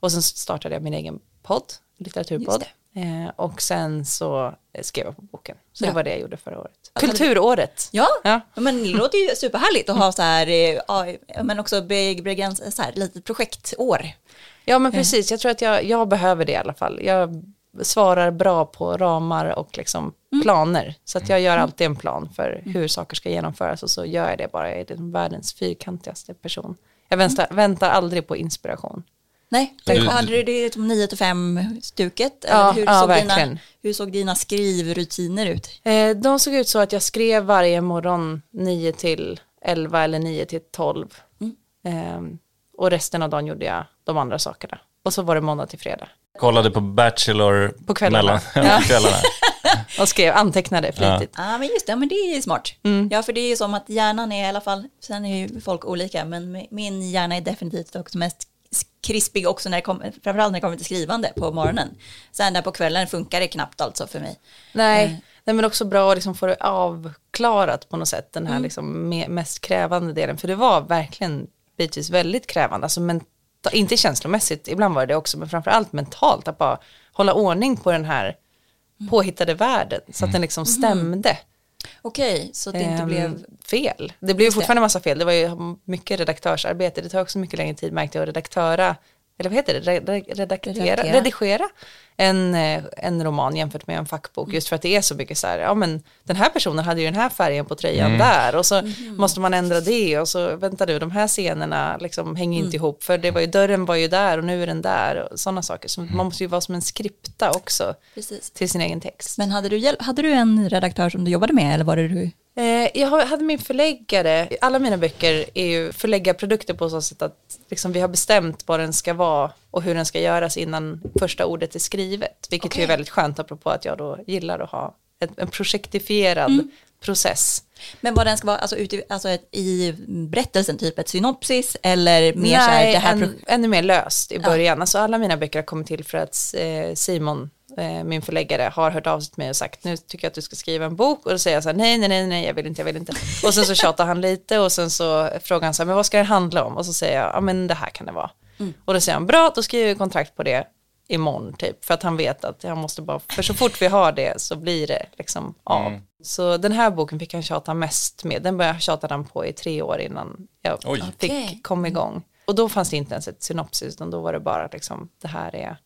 Speaker 1: Och sen startade jag min egen podd, litteraturpodd. Eh, och sen så skrev jag på boken. Så ja. det var det jag gjorde förra året. Kulturåret.
Speaker 3: Ja, ja. men det låter ju superhärligt att ha så här, eh, men också begränsat, så här, litet projektår.
Speaker 1: Ja, men precis. Jag tror att jag, jag behöver det i alla fall. Jag svarar bra på ramar och liksom mm. planer. Så att jag gör mm. alltid en plan för mm. hur saker ska genomföras och så gör jag det bara. Jag är den världens fyrkantigaste person. Jag väntar, väntar aldrig på inspiration.
Speaker 3: Nej, du, hade du det som 9 till 5 stuket? Ja, hur, ja, såg verkligen. Dina, hur såg dina skrivrutiner ut?
Speaker 1: Eh, de såg ut så att jag skrev varje morgon 9 till 11 eller 9 till 12. Mm. Eh, och resten av dagen gjorde jag de andra sakerna. Och så var det måndag till fredag.
Speaker 2: Kollade på Bachelor
Speaker 1: på kvällarna. Mellan, ja. kvällarna. och skrev, antecknade flitigt.
Speaker 3: Ja. ja men just det, men det är smart. Mm. Ja för det är ju som att hjärnan är i alla fall, sen är ju folk olika, men min hjärna är definitivt också mest krispig också när det kommer, framförallt när det kommer till skrivande på morgonen. Sen där på kvällen funkar det knappt alltså för mig.
Speaker 1: Nej, mm. Nej men också bra att liksom få det avklarat på något sätt, den här mm. liksom mest krävande delen. För det var verkligen bitvis väldigt krävande, alltså men inte känslomässigt, ibland var det också, men framförallt mentalt, att bara hålla ordning på den här påhittade världen, så att den liksom mm. stämde.
Speaker 3: Okej, så att det inte um, blev
Speaker 1: fel. Det blev fortfarande massa fel, det var ju mycket redaktörsarbete, det tar också mycket längre tid märkte jag att redaktöra, eller vad heter det, redaktera, redigera en, eh, en roman jämfört med en fackbok. Just för att det är så mycket så här, ja men den här personen hade ju den här färgen på tröjan mm. där och så mm. måste man ändra det och så vänta du, de här scenerna liksom hänger inte mm. ihop för det var ju, dörren var ju där och nu är den där och sådana saker. Så mm. man måste ju vara som en skripta också Precis. till sin egen text.
Speaker 3: Men hade du, hade du en redaktör som du jobbade med eller var det du
Speaker 1: jag hade min förläggare, alla mina böcker är ju förläggarprodukter på så sätt att liksom vi har bestämt vad den ska vara och hur den ska göras innan första ordet är skrivet. Vilket okay. är väldigt skönt apropå att jag då gillar att ha en, projektifierad mm. process.
Speaker 3: Men vad den ska vara, alltså, ute, alltså ett, i berättelsen, typ ett synopsis eller mer Nej, så här, det här
Speaker 1: en, ännu mer löst i början. Ja. Alltså alla mina böcker har kommit till för att eh, Simon Eh, min förläggare har hört av sig till mig och sagt nu tycker jag att du ska skriva en bok och då säger jag så här nej nej nej nej jag vill inte jag vill inte och sen så tjatar han lite och sen så frågar han så här men vad ska den handla om och så säger jag ja men det här kan det vara mm. och då säger han bra då skriver vi kontrakt på det imorgon typ för att han vet att han måste bara för så fort vi har det så blir det liksom av mm. så den här boken fick han tjata mest med den började tjata han på i tre år innan jag Oj. fick okay. komma igång och då fanns det inte ens ett synopsis utan då var det bara liksom det här är Eh,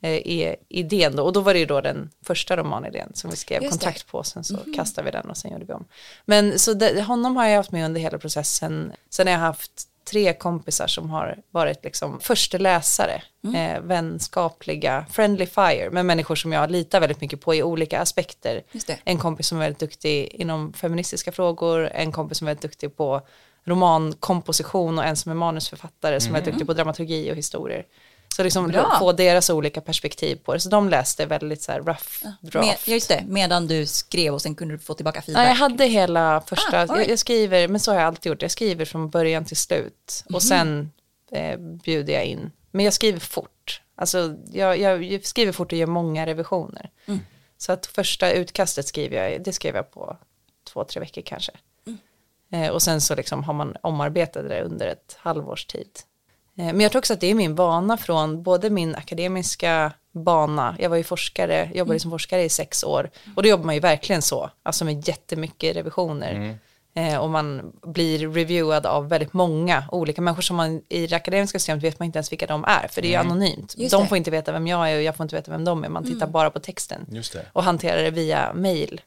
Speaker 1: är idén då. Och då var det ju då den första romanidén som vi skrev kontrakt på. Sen så mm. kastade vi den och sen gjorde vi om. Men så det, honom har jag haft med under hela processen. Sen har jag haft tre kompisar som har varit liksom första läsare, mm. eh, vänskapliga, friendly fire med människor som jag litar väldigt mycket på i olika aspekter. En kompis som är väldigt duktig inom feministiska frågor, en kompis som är väldigt duktig på romankomposition och en som är manusförfattare som är mm. duktig på dramaturgi och historier. Så liksom Bra. få deras olika perspektiv på det. Så de läste väldigt så här rough draft. Med,
Speaker 3: just det, medan du skrev och sen kunde du få tillbaka feedback.
Speaker 1: Ja, jag hade hela första, ah, jag, jag, skriver, men så har jag alltid gjort, jag skriver från början till slut. Och mm. sen eh, bjuder jag in. Men jag skriver fort. Alltså jag, jag skriver fort och gör många revisioner. Mm. Så att första utkastet skriver jag, det skrev jag på två, tre veckor kanske. Mm. Eh, och sen så liksom har man omarbetat det under ett halvårs tid. Eh, men jag tror också att det är min vana från både min akademiska bana, jag var ju forskare, jobbade mm. som forskare i sex år och då jobbar man ju verkligen så, alltså med jättemycket revisioner. Mm. Eh, och man blir reviewad av väldigt många olika människor som man i det akademiska systemet vet man inte ens vilka de är, för det är ju anonymt.
Speaker 3: Just
Speaker 1: de
Speaker 3: det.
Speaker 1: får inte veta vem jag är och jag får inte veta vem de är, man tittar bara på texten
Speaker 2: Just det.
Speaker 1: och hanterar det via mail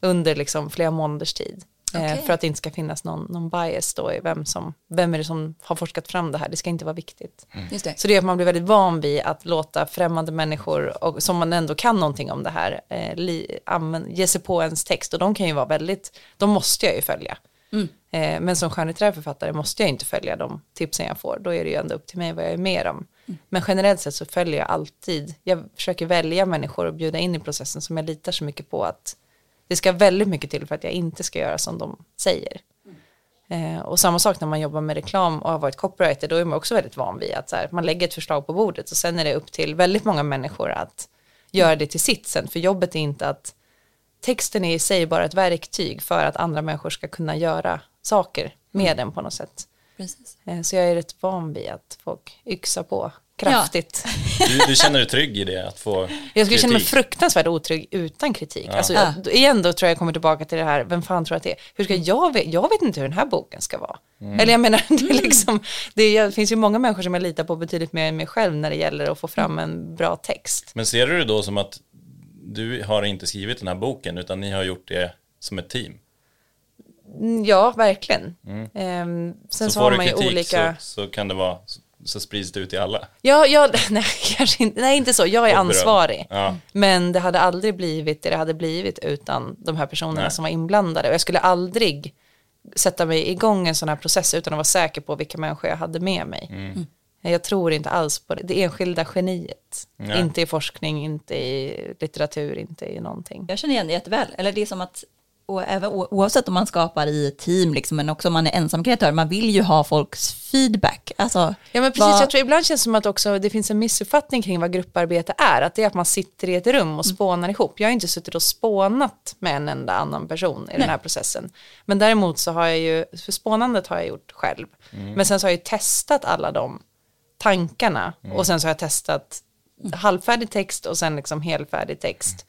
Speaker 1: under liksom flera månaders tid. Eh,
Speaker 3: Okej.
Speaker 1: för att det inte ska finnas någon, någon bias då i vem, som, vem är det som har forskat fram det här, det ska inte vara viktigt.
Speaker 3: Just det.
Speaker 1: Så det är att man blir väldigt van vid att låta främmande människor, och, som man ändå kan någonting om det här, eh, li, använd, ge sig på ens text. Och de kan ju vara väldigt, de måste jag ju följa. Eh, men som skönlitterär författare måste jag inte följa de tipsen jag får. Då är det ju ändå upp till mig vad jag är mer om. Men generellt sett så följer jag alltid, jag försöker välja människor och bjuda in i processen som jag litar så mycket på att det ska väldigt mycket till för att jag inte ska göra som de säger. Eh, och samma sak när man jobbar med reklam och har varit copywriter, då är man också väldigt van vid att så här, man lägger ett förslag på bordet och sen är det upp till väldigt många människor att göra det till sitt sen, för jobbet är inte att texten är i sig bara ett verktyg för att andra människor ska kunna göra saker med den på något sätt.
Speaker 3: Precis.
Speaker 1: Eh, så jag är rätt van vid att folk yxar på kraftigt.
Speaker 2: Du, du känner dig trygg i det, att få
Speaker 1: Jag skulle känna mig
Speaker 2: kritik?
Speaker 1: fruktansvärt otrygg utan kritik. Alltså,
Speaker 3: Ja.
Speaker 1: jag, igen då tror jag jag kommer tillbaka till det här, vem fan tror att det är? Hur ska jag, ve- jag vet inte hur den här boken ska vara. Eller jag menar, det, är liksom, det, är, det finns ju många människor som jag litar på betydligt mer än mig själv när det gäller att få fram en bra text.
Speaker 2: Men ser du det då som att du har inte skrivit den här boken, utan ni har gjort det som ett team?
Speaker 1: Mm, Ja, verkligen. Ehm, sen så,
Speaker 2: så
Speaker 1: har
Speaker 2: får du
Speaker 1: man ju
Speaker 2: kritik
Speaker 1: olika...
Speaker 2: så, så kan det vara, så sprids det ut till alla.
Speaker 1: Ja, ja, nej, kanske inte, nej, inte så. Jag är ansvarig.
Speaker 2: Ja.
Speaker 1: Men det hade aldrig blivit det det hade blivit uan de här personerna
Speaker 2: Nej.
Speaker 1: som var inblandade. Och jag skulle aldrig sätta mig igång en sån här process utan att vara säker på vilka människor jag hade med mig.
Speaker 2: Mm.
Speaker 1: Jag tror inte alls på det, det enskilda geniet.
Speaker 2: Nej.
Speaker 1: Inte i forskning, inte i litteratur, inte i någonting.
Speaker 3: Jag känner igen det jätteväl. Eller det är som att, och även oavsett om man skapar i ett team, liksom, men också om man är ensam kreatör, man vill ju ha folks feedback. Alltså,
Speaker 1: Ja men precis,
Speaker 3: vad-
Speaker 1: jag tror ibland känns det som att också det finns en missuppfattning kring vad grupparbete är. Att det är att man sitter i ett rum och spånar ihop. Jag har inte suttit och spånat med en enda annan person i den här processen. Men däremot så har jag ju, för spånandet har jag gjort själv. Men sen så har jag ju testat alla de tankarna. Och sen så har jag testat halvfärdig text och sen liksom helfärdig text.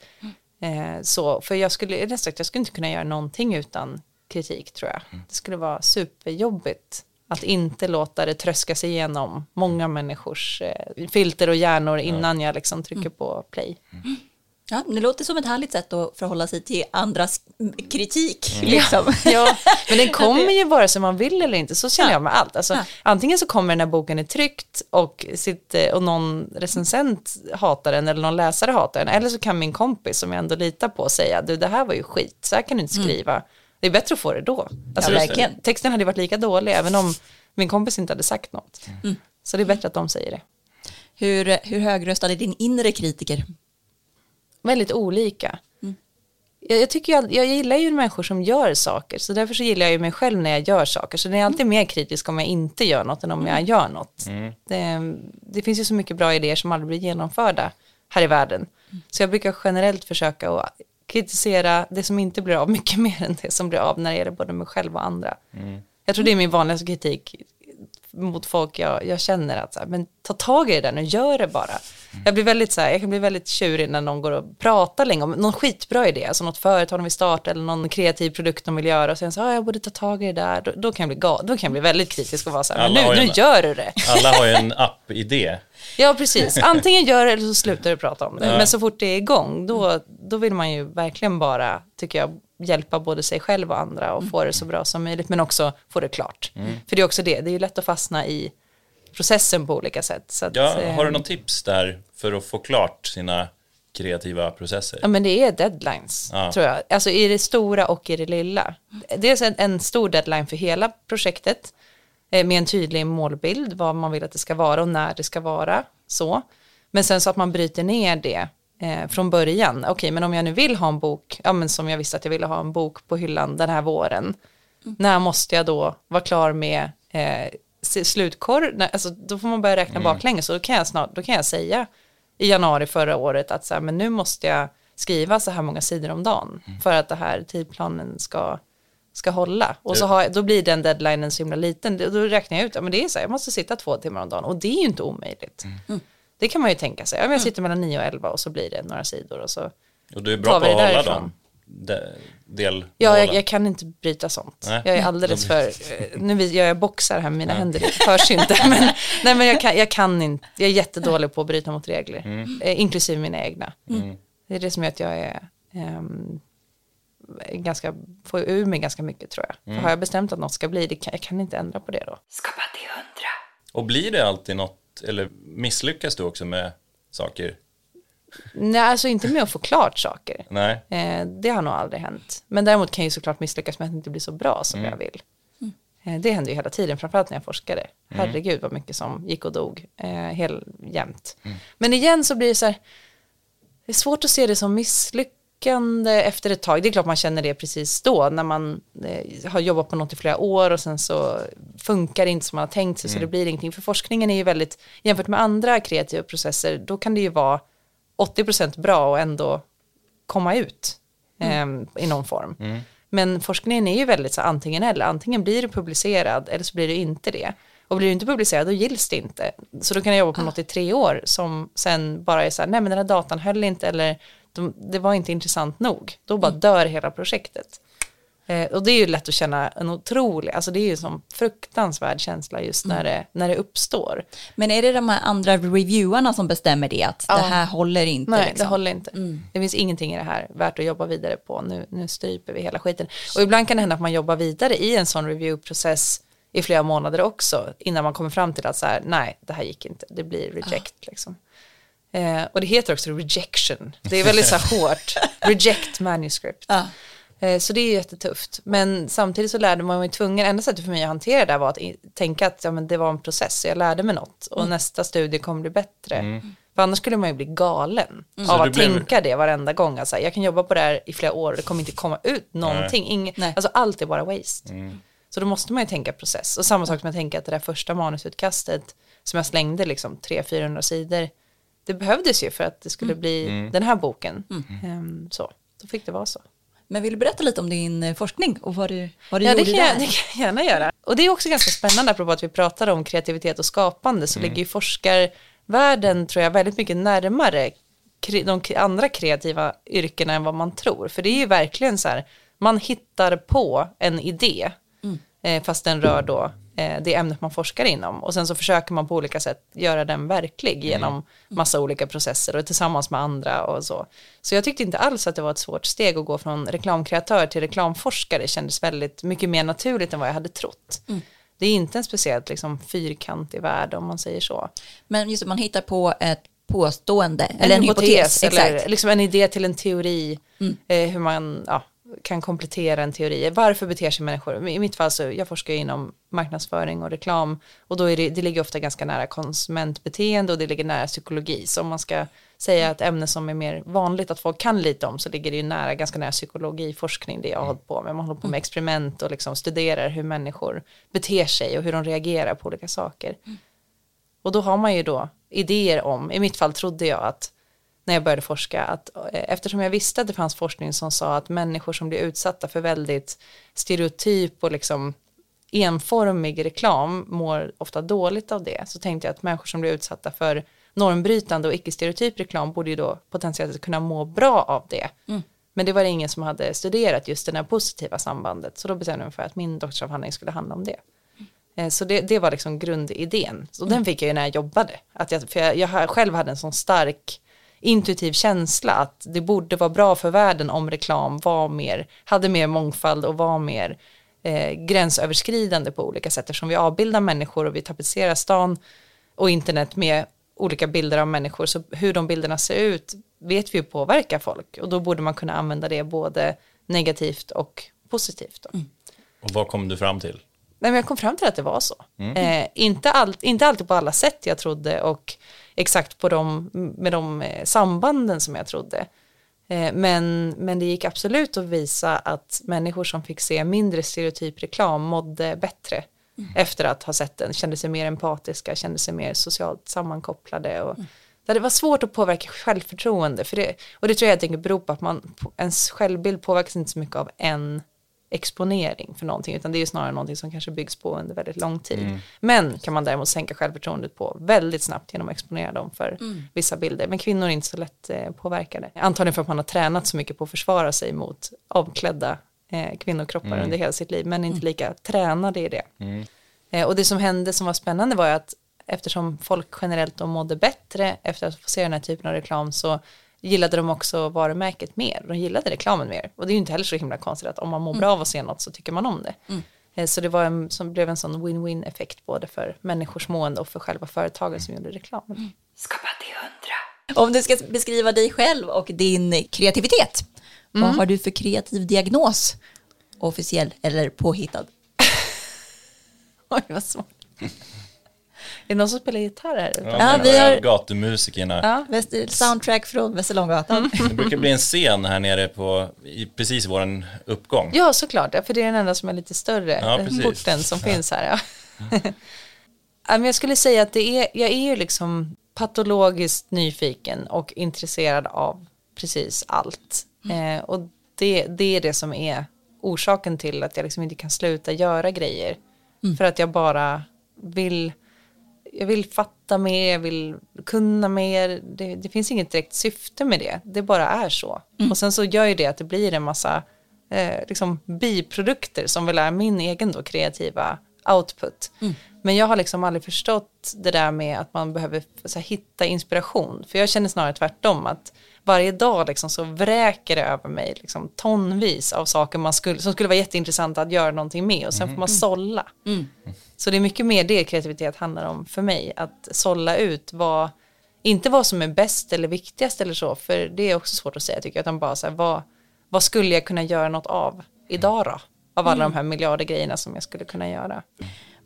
Speaker 1: Eh, så, för jag skulle, rätt sagt, jag skulle inte kunna göra någonting utan kritik tror jag. Det skulle vara superjobbigt att inte låta det tröska sig igenom många människors eh, filter och hjärnor innan jag liksom trycker på play.
Speaker 3: Ja, det låter som ett härligt sätt att förhålla sig till andras mm, kritik. Liksom.
Speaker 1: Ja, men den kommer ju vare sig man vill eller inte, så känner
Speaker 3: Ja.
Speaker 1: jag med allt. Alltså,
Speaker 3: Ja.
Speaker 1: Antingen så kommer den här boken är tryckt och, sitter, och någon recensent hatar den eller någon läsare hatar den, eller så kan min kompis som jag ändå litar på säga, du det här var ju skit, så här kan du inte skriva. Det är bättre att få det då. Alltså,
Speaker 3: Ja.
Speaker 1: Texten hade varit lika dålig även om min kompis inte hade sagt något. Så det är bättre att de säger det.
Speaker 3: Hur, hur högröstad är din inre kritiker?
Speaker 1: Väldigt olika. Jag, jag, tycker jag, jag gillar ju människor som gör saker, så därför så gillar jag ju mig själv när jag gör saker. Så det är alltid mer kritisk om jag inte gör något än om jag gör något. Det, det finns ju så mycket bra idéer som aldrig blir genomförda här i världen. Så jag brukar generellt försöka att kritisera det som inte blir av mycket mer än det som blir av när det gäller både mig själv och andra. Jag tror det är min vanligaste kritik mot folk jag, jag känner att så här, men ta tag i det där nu, gör det bara. Jag blir väldigt så här, jag kan bli väldigt tjurig när någon går och pratar länge om någon skitbra idé, alltså något företag de vill starta eller någon kreativ produkt de vill göra och sen så, ah, jag borde ta tag i det där, då, då kan jag bli då kan jag bli väldigt kritisk och vara så här, men
Speaker 2: Alla
Speaker 1: nu,
Speaker 2: ju
Speaker 1: nu
Speaker 2: en-
Speaker 1: gör du det.
Speaker 2: Alla har ju en app-idé.
Speaker 1: Ja, precis. Antingen gör det eller så slutar du prata om det.
Speaker 2: Ja.
Speaker 1: Men så fort det är igång, då, då vill man ju verkligen bara, tycker jag, hjälpa både sig själv och andra och få det så bra som möjligt, men också få det klart. För det är också det, det är ju lätt att fastna i processen på olika sätt. Så att,
Speaker 2: Ja,
Speaker 1: eh,
Speaker 2: har du något tips där för att få klart sina kreativa processer?
Speaker 1: Ja men det är deadlines,
Speaker 2: Ja.
Speaker 1: tror jag. Alltså i det stora och i det lilla. Dels en, en stor deadline för hela projektet eh, med en tydlig målbild, vad man vill att det ska vara och när det ska vara. Så. Men sen så att man bryter ner det eh, från början. Okej, men om jag nu vill ha en bok, ja men som jag visste att jag ville ha en bok på hyllan den här våren. När måste jag då vara klar med eh, s- slutkorr? Nej, Alltså, då får man börja räkna baklänges. Så då kan jag snart, då kan jag säga i januari förra året att så här, men nu måste jag skriva så här många sidor om dagen för att det här tidplanen ska, ska hålla. Och så har, då blir den deadlinen så himla liten. Då räknar jag ut, ja, men det är så här, jag måste sitta två timmar om dagen och det är ju inte omöjligt. Det kan man ju tänka sig. Men jag sitter mellan 9 och 11 och så blir det några sidor och så
Speaker 2: Och du är bra på att hålla dem. de, del
Speaker 1: Ja, jag, jag kan inte bryta sånt.
Speaker 2: Nej.
Speaker 1: Jag är alldeles för, eh, nu gör jag boxar här med mina händer, det hörs inte. Men, nej, men jag, kan, jag kan inte, jag är jättedålig på att bryta mot regler, eh, inklusive mina egna. Det är det som gör att jag är ehm, ganska, får ur mig ganska mycket tror jag. För har jag bestämt att något ska bli, det kan, jag kan inte ändra på det då.
Speaker 3: Skapa till hundra.
Speaker 2: Och blir det alltid något, eller misslyckas du också med saker?
Speaker 1: Nej, alltså inte med att få klart saker.
Speaker 2: Nej.
Speaker 1: Eh, det har nog aldrig hänt. Men däremot kan jag ju såklart misslyckas med att det inte blir så bra som jag vill. Eh, det händer ju hela tiden, framförallt när jag forskade. Herregud vad mycket som gick och dog, eh, hel, jämt. Men igen så blir det så här, det är svårt att se det som misslyckande efter ett tag. Det är klart man känner det precis då, när man eh, har jobbat på något i flera år och sen så funkar det inte som man har tänkt sig, så det blir ingenting. För forskningen är ju väldigt, jämfört med andra kreativa processer, då kan det ju vara 80% bra och ändå komma ut eh, i någon form. Men forskningen är ju väldigt så antingen eller, antingen blir du publicerad eller så blir du inte det. Och blir du inte publicerad då gills det inte. Så då kan jag jobba på något i tre år som sen bara är så här, nej men den här datan höll inte eller de, det var inte intressant nog. Då bara dör hela projektet. Eh, och det är ju lätt att känna en otrolig, alltså det är ju sån fruktansvärd känsla just när, det, när det uppstår.
Speaker 3: Men är det de här andra reviewarna som bestämmer det? Att det här håller inte?
Speaker 1: Nej,
Speaker 3: liksom?
Speaker 1: det håller inte. Det finns ingenting i det här värt att jobba vidare på. Nu, nu stryper vi hela skiten. Och ibland kan det hända att man jobbar vidare i en sån reviewprocess i flera månader också innan man kommer fram till att så här, nej, det här gick inte, det blir reject liksom. Eh, och det heter också rejection. Det är väldigt så här hårt. Reject manuscript.
Speaker 3: Ja.
Speaker 1: Eh, Så det är jättetufft. Men samtidigt så lärde man mig tvungen, enda sättet för mig att hantera det där var att tänka att ja, men det var en process, jag lärde mig något och nästa studie kommer bli bättre. För annars skulle man ju bli galen
Speaker 2: Så
Speaker 1: av att
Speaker 2: blev-
Speaker 1: tänka det varenda gång. Alltså, jag kan jobba på det här i flera år och det kommer inte komma ut någonting. Ingen,
Speaker 3: Nej.
Speaker 1: alltså allt är bara waste. Så då måste man ju tänka process. Och samma sak som jag tänker att det där första manusutkastet som jag slängde liksom 300-400 sidor, det behövdes ju för att det skulle bli den här boken. Ehm, så, då fick det vara så.
Speaker 3: Men vill du berätta lite om din eh, forskning och vad du, vad du
Speaker 1: Ja, det
Speaker 3: gjorde
Speaker 1: kan, jag,
Speaker 3: där?
Speaker 1: det kan jag gärna göra. Och det är också ganska spännande, apropå att vi pratade om kreativitet och skapande, så ligger ju forskarvärlden, tror jag, väldigt mycket närmare de andra kreativa yrkena än vad man tror. För det är ju verkligen så här, man hittar på en idé, eh, fast den rör då det ämnet man forskar inom. Och sen så försöker man på olika sätt göra den verklig genom massa olika processer och tillsammans med andra och så. Så jag tyckte inte alls att det var ett svårt steg att gå från reklamkreatör till reklamforskare. Det kändes väldigt mycket mer naturligt än vad jag hade trott. Det är inte en speciellt liksom, fyrkantig värld om man säger så.
Speaker 3: Men just man hittar på ett påstående, eller en hypotes.
Speaker 1: eller
Speaker 3: exakt. Mm.
Speaker 1: liksom en idé till en teori, eh, hur man ja, kan komplettera en teori. Varför beter sig människor? I mitt fall så, jag forskar ju inom marknadsföring och reklam och då är det, det ligger ofta ganska nära konsumentbeteende och det ligger nära psykologi. Så om man ska säga ett ämne som är mer vanligt att folk kan lite om så ligger det ju nära, ganska nära psykologiforskning, det jag har hållit på med. Man håller på med experiment och liksom studerar hur människor beter sig och hur de reagerar på olika saker. Och då har man ju då idéer om, i mitt fall trodde jag att när jag började forska att eh, eftersom jag visste att det fanns forskning som sa att människor som blir utsatta för väldigt stereotyp och liksom enformig reklam mår ofta dåligt av det så tänkte jag att människor som blir utsatta för normbrytande och icke-stereotyp reklam borde ju då potentiellt kunna må bra av det. Men det var det ingen som hade studerat just det här positiva sambandet så då bestämde jag mig för att min doktorsavhandling skulle handla om det. Eh, Så det, det var liksom grundidén. Så den fick jag ju när jag jobbade. Att jag, för jag, jag själv hade en sån stark intuitiv känsla att det borde vara bra för världen om reklam var mer, hade mer mångfald och var mer eh, gränsöverskridande på olika sätt eftersom vi avbildar människor och vi tapetserar stan och internet med olika bilder av människor så hur de bilderna ser ut vet vi ju påverkar folk och då borde man kunna använda det både negativt och positivt. Då.
Speaker 2: Och vad kom du fram till?
Speaker 1: Nej, men jag kom fram till att det var så. Eh, inte, all, inte alltid på alla sätt jag trodde och exakt på de, med de eh, sambanden som jag trodde. Eh, men, men det gick absolut att visa att människor som fick se mindre stereotyp reklam mådde bättre efter att ha sett den, kände sig mer empatiska, kände sig mer socialt sammankopplade. Och, där det var svårt att påverka självförtroende, för det, och det tror jag helt enkelt beror på att man, ens självbild påverkas inte så mycket av en exponering för någonting, utan det är ju snarare någonting som kanske byggs på under väldigt lång tid. Men kan man däremot sänka självförtroendet på väldigt snabbt genom att exponera dem för vissa bilder. Men kvinnor är inte så lätt eh, påverkade. Antagligen för att man har tränat så mycket på att försvara sig mot avklädda eh, kvinnokroppar under hela sitt liv, men inte lika tränade i det. Eh, och det som hände som var spännande var ju att eftersom folk generellt då mådde bättre efter att få se den här typen av reklam så gillade de också varumärket mer. De gillade reklamen mer. Och det är ju inte heller så himla konstigt att om man mår bra av att se något så tycker man om det. Eh, Så det var en, som blev en sån win-win effekt både för människors mående och för själva företagen som gjorde reklamen.
Speaker 3: Skapa till hundra. Om du ska beskriva dig själv och din kreativitet,
Speaker 1: Mm.
Speaker 3: vad har du för kreativ diagnos? Officiell eller påhittad?
Speaker 1: Oj, vad svårt. är det någon som spelar gitarr här?
Speaker 2: Ja,
Speaker 3: Ja, vi har-
Speaker 2: Gatumusikerna.
Speaker 1: Ja.
Speaker 3: Soundtrack från Västerlånggatan.
Speaker 1: Mm.
Speaker 2: Det brukar bli en scen här nere på, i precis våran uppgång.
Speaker 1: Ja, såklart. För det är den enda som är lite större.
Speaker 2: Ja, precis.
Speaker 1: porten som finns här. Ja. Men jag skulle säga att det är, jag är ju liksom patologiskt nyfiken och intresserad av precis allt. Eh, och det, det är det som är orsaken till att jag liksom inte kan sluta göra grejer. För att jag bara vill, jag vill fatta mer, jag vill kunna mer. Det, det finns inget direkt syfte med det, det bara är så. Och sen så gör ju det att det blir en massa eh, liksom biprodukter som väl är min egen då kreativa output. Men jag har liksom aldrig förstått det där med att man behöver så här, hitta inspiration. För jag känner snarare tvärtom att varje dag liksom så vräker det över mig liksom tonvis av saker man skulle, som skulle vara jätteintressanta att göra någonting med och sen får man sålla. Så det är mycket mer det kreativitet handlar om för mig. Att sålla ut vad, inte vad som är bäst eller viktigast eller så, för det är också svårt att säga tycker jag, utan bara så här, vad, vad skulle jag kunna göra något av idag då? Av alla de här miljarder grejerna som jag skulle kunna göra.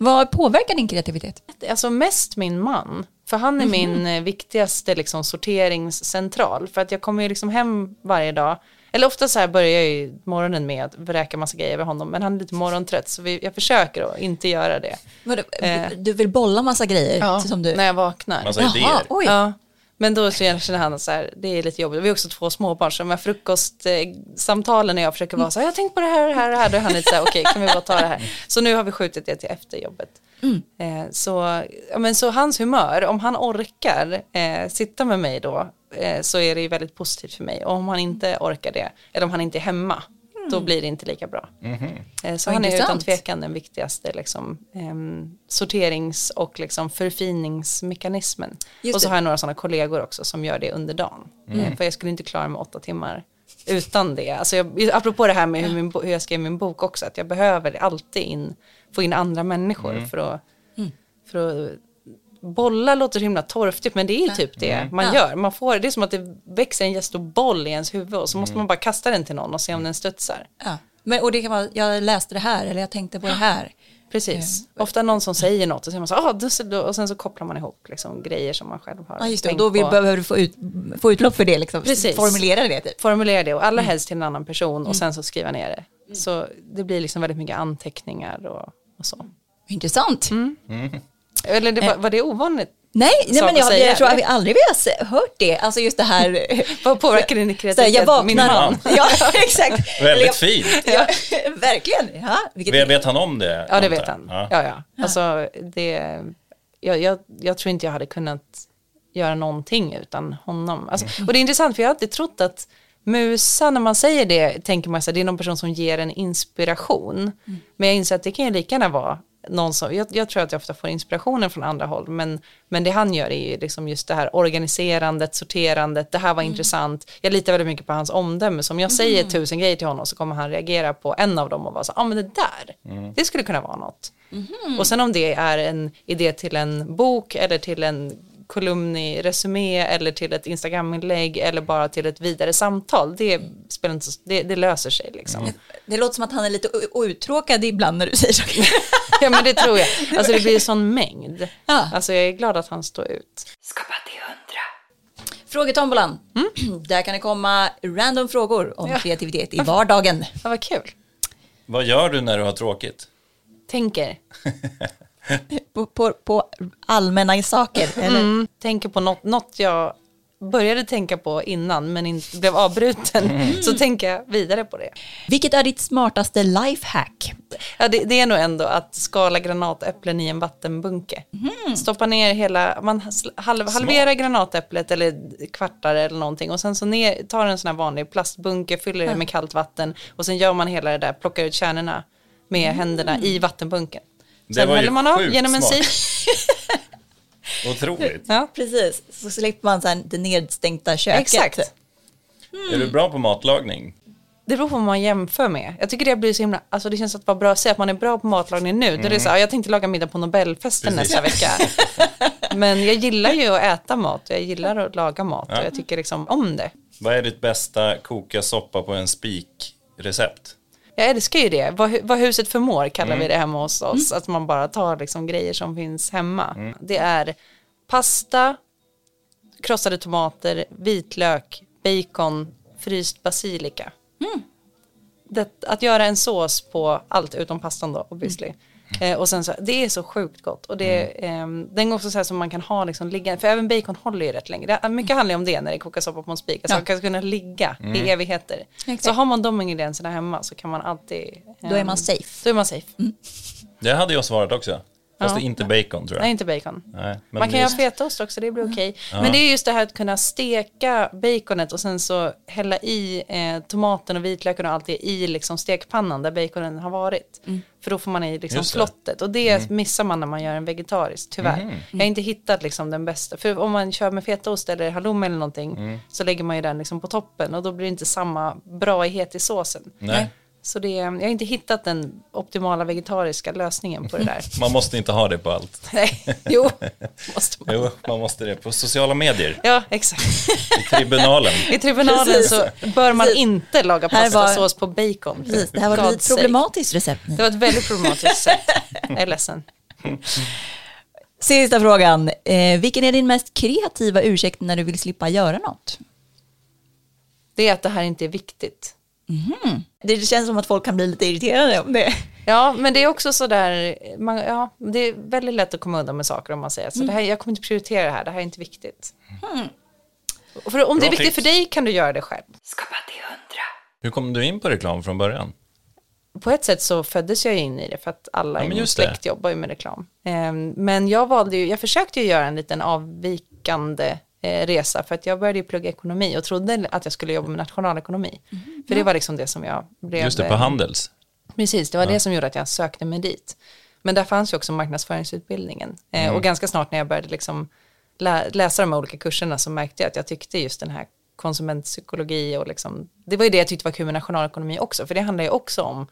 Speaker 3: Vad påverkar din kreativitet?
Speaker 1: Alltså mest min man, för han är min eh, viktigaste liksom, sorteringscentral. För att jag kommer ju liksom hem varje dag, eller ofta så här börjar jag ju morgonen med att vräka massa grejer över honom, men han är lite morgontrött så vi, jag försöker att inte göra det. Eh.
Speaker 3: Du vill bolla massa grejer som du...
Speaker 1: När jag vaknar.
Speaker 2: Massa
Speaker 3: Jaha,
Speaker 2: idéer.
Speaker 3: oj.
Speaker 1: Ja, men då så känner han så här, det är lite jobbigt. Vi har också två småbarn, så de här frukostsamtalen när jag försöker vara så här, jag har tänkt på det här och det här och det här, då är han lite så här, okej, kan vi bara ta det här? Så nu har vi skjutit det till efter jobbet. Eh, så, ja, men så hans humör, om han orkar eh, sitta med mig då, eh, så är det ju väldigt positivt för mig. Och om han inte orkar det, eller om han inte är hemma, då blir det inte lika bra. Eh, så han är utan tvekan den viktigaste liksom, ehm, sorterings och liksom förfiningsmekanismen.
Speaker 3: Just
Speaker 1: och så
Speaker 3: det.
Speaker 1: har jag några sådana kollegor också som gör det under dagen. Eh, för jag skulle inte klara mig åtta timmar utan det. Alltså jag, apropå det här med hur, min, hur jag skrev min bok också, att jag behöver alltid in, få in andra människor för att, för att Bolla låter så himla torftigt men det är ju typ det man
Speaker 3: Ja.
Speaker 1: gör. Man får, det är som att det växer en jättestor boll i ens huvud och så måste man bara kasta den till någon och se om den studsar.
Speaker 3: Ja. Men, och det kan vara, jag läste det här eller jag tänkte på det här.
Speaker 1: Precis. Ofta någon som säger något och så man så ah, det- så- och sen så kopplar man ihop liksom, grejer som man själv har
Speaker 3: Ja, just det. Och
Speaker 1: tänkt
Speaker 3: då vill,
Speaker 1: på.
Speaker 3: behöver du få, ut, få utlopp för det, liksom.
Speaker 1: Precis.
Speaker 3: formulera det. Typ.
Speaker 1: Formulera det och allra helst till en annan person och sen så skriva ner det. Så det blir liksom väldigt mycket anteckningar och, och så.
Speaker 3: Intressant.
Speaker 1: Eller det, var, var det ovanligt?
Speaker 3: Nej, nej men jag, jag tror att vi aldrig vi har hört det. Alltså just det här.
Speaker 1: Vad påverkar din kreativitet?
Speaker 3: jag vaknar.
Speaker 1: Min man.
Speaker 3: Ja, exakt.
Speaker 2: Väldigt fint.
Speaker 3: Ja, verkligen. Ja, vilket
Speaker 2: Vet, vet han om det?
Speaker 1: Ja, det vet
Speaker 2: jag?
Speaker 1: han.
Speaker 2: Ja.
Speaker 1: Ja, ja. Alltså, det, jag, jag, jag tror inte jag hade kunnat göra någonting utan honom. Alltså, och det är intressant för jag har alltid trott att musa, när man säger det, tänker man att det är någon person som ger en inspiration. Men jag inser att det kan ju lika gärna vara någon som, jag, jag tror att jag ofta får inspirationen från andra håll, men, men det han gör är ju liksom just det här organiserandet, sorterandet, det här var intressant. Jag litar väldigt mycket på hans omdöme, så om jag säger tusen grejer till honom så kommer han reagera på en av dem och vara så, ja ah, men det där, det skulle kunna vara något. Och sen om det är en idé till en bok eller till en kolumn i Resumé eller till ett Instagram-inlägg eller bara till ett vidare samtal, det, spelar inte så, det, det löser sig liksom.
Speaker 3: Det låter som att han är lite uttråkad ibland när du säger saker.
Speaker 1: Ja men det tror jag. Alltså det blir en sån mängd.
Speaker 3: Ja.
Speaker 1: Alltså jag är glad att han står ut.
Speaker 3: Skapa till hundra. Frågetombolan. Där kan det komma random frågor om
Speaker 1: Ja.
Speaker 3: kreativitet i vardagen.
Speaker 1: Ja, vad kul.
Speaker 2: Vad gör du när du har tråkigt?
Speaker 1: Tänker.
Speaker 3: På, på, på allmänna saker. Eller?
Speaker 1: Mm. Tänker på något, något jag började tänka på innan men inte blev avbruten
Speaker 3: Mm.
Speaker 1: så tänker jag vidare på det.
Speaker 3: Vilket är ditt smartaste lifehack?
Speaker 1: Ja, det, det är nog ändå att skala granatäpplen i en vattenbunke. Stoppa ner hela, man halv, halverar granatäpplet eller kvartar eller någonting och sen så ner, tar en sån här vanlig plastbunke, fyller det med kallt vatten och sen gör man hela det där, plockar ut kärnorna med händerna i vattenbunken.
Speaker 2: Det
Speaker 1: Sen
Speaker 2: var ju
Speaker 1: häller man av
Speaker 2: sjukt
Speaker 1: genom en
Speaker 2: smart.
Speaker 1: sil.
Speaker 2: Otroligt.
Speaker 1: Ja,
Speaker 3: Precis, så slipper man sen det nedstängda köket.
Speaker 1: exakt.
Speaker 2: Är du bra på matlagning?
Speaker 1: Det beror på vad man jämför med. Jag tycker det blir så himla, alltså det känns att vara bra att säga att man är bra på matlagning nu. Då är det så här, jag tänkte laga middag på Nobelfesten
Speaker 2: Precis.
Speaker 1: nästa vecka. Men jag gillar ju att äta mat och jag gillar att laga mat och jag tycker liksom om det.
Speaker 2: Vad är ditt bästa koka soppa på en spik-recept?
Speaker 1: Jag älskar ju det. Vad, vad huset förmår kallar vi det hemma hos oss. Att man bara tar liksom grejer som finns hemma. Det är pasta, krossade tomater, vitlök, bacon, fryst basilika. Det, att göra en sås på allt utom pastan då, obviously. Eh, och sen så, det är så sjukt gott. Och det, ehm, den är också så här som man kan ha liksom liggande, för även bacon håller ju rätt länge. Det, mycket handlar ju om det när det kokar soppa på en spik. Alltså
Speaker 3: Ja.
Speaker 1: man kan kunna ligga i evigheter.
Speaker 3: Exakt.
Speaker 1: Så har man de ingredienserna hemma så kan man alltid...
Speaker 3: Då är man
Speaker 1: ehm,
Speaker 3: safe.
Speaker 1: Då är man safe.
Speaker 2: Det hade jag svarat också. Fast
Speaker 1: Ja.
Speaker 2: det är inte bacon tror jag.
Speaker 1: Nej, inte bacon.
Speaker 2: Nej, men
Speaker 1: man kan
Speaker 2: just-
Speaker 1: göra fetaost också, det blir okej. Men det är just det här att kunna steka baconet och sen så hälla i eh, tomaten och vitlöken och allt det i liksom stekpannan där baconen har varit. För då får man i liksom flottet och det missar man när man gör en vegetarisk, tyvärr. Jag har inte hittat liksom den bästa, för om man kör med fetaost eller halloumi eller någonting så lägger man ju den liksom på toppen och då blir det inte samma braighet i såsen.
Speaker 2: Nej.
Speaker 1: Så det, jag har inte hittat den optimala vegetariska lösningen på det där.
Speaker 2: Man måste inte ha det på allt.
Speaker 1: Nej, jo, måste man.
Speaker 2: Jo, man måste det på sociala medier.
Speaker 1: Ja, exakt.
Speaker 2: I tribunalen.
Speaker 1: I tribunalen
Speaker 3: Precis.
Speaker 1: så bör man
Speaker 3: Precis.
Speaker 1: inte laga pastasås på bacon.
Speaker 3: Precis, det här var ett lite
Speaker 1: sake.
Speaker 3: problematiskt recept.
Speaker 1: Det var ett väldigt problematiskt sätt. Jag är ledsen.
Speaker 3: Sista frågan. Eh, vilken är din mest kreativa ursäkt när du vill slippa göra något?
Speaker 1: Det är att det här inte är viktigt.
Speaker 3: Det känns som att folk kan bli lite irriterade om det.
Speaker 1: Ja, men det är också sådär, man, ja, det är väldigt lätt att komma undan med saker om man säger så det här, jag kommer inte prioritera det här, det här är inte viktigt. Och För om det är
Speaker 2: Bra
Speaker 1: viktigt
Speaker 2: tips.
Speaker 1: för dig kan du göra det själv.
Speaker 2: Hur kom du in på reklam från början?
Speaker 1: på ett sätt så föddes jag in i det för att alla
Speaker 2: Ja,
Speaker 1: i min
Speaker 2: det.
Speaker 1: släkt jobbar ju med reklam. Ehm, Men jag valde ju, jag försökte ju göra en liten avvikande resa för att jag började ju plugga ekonomi och trodde att jag skulle jobba med nationalekonomi. För det var liksom det som jag blev.
Speaker 2: Just det, på
Speaker 1: eh,
Speaker 2: Handels.
Speaker 1: Precis, det var det som gjorde att jag sökte mig dit. Men där fanns ju också marknadsföringsutbildningen. Eh,
Speaker 2: Mm.
Speaker 1: Och ganska snart när jag började liksom lä- läsa de här olika kurserna så märkte jag att jag tyckte just den här konsumentpsykologi och liksom, det var ju det jag tyckte var kul med nationalekonomi också, för det handlar ju också om, eh,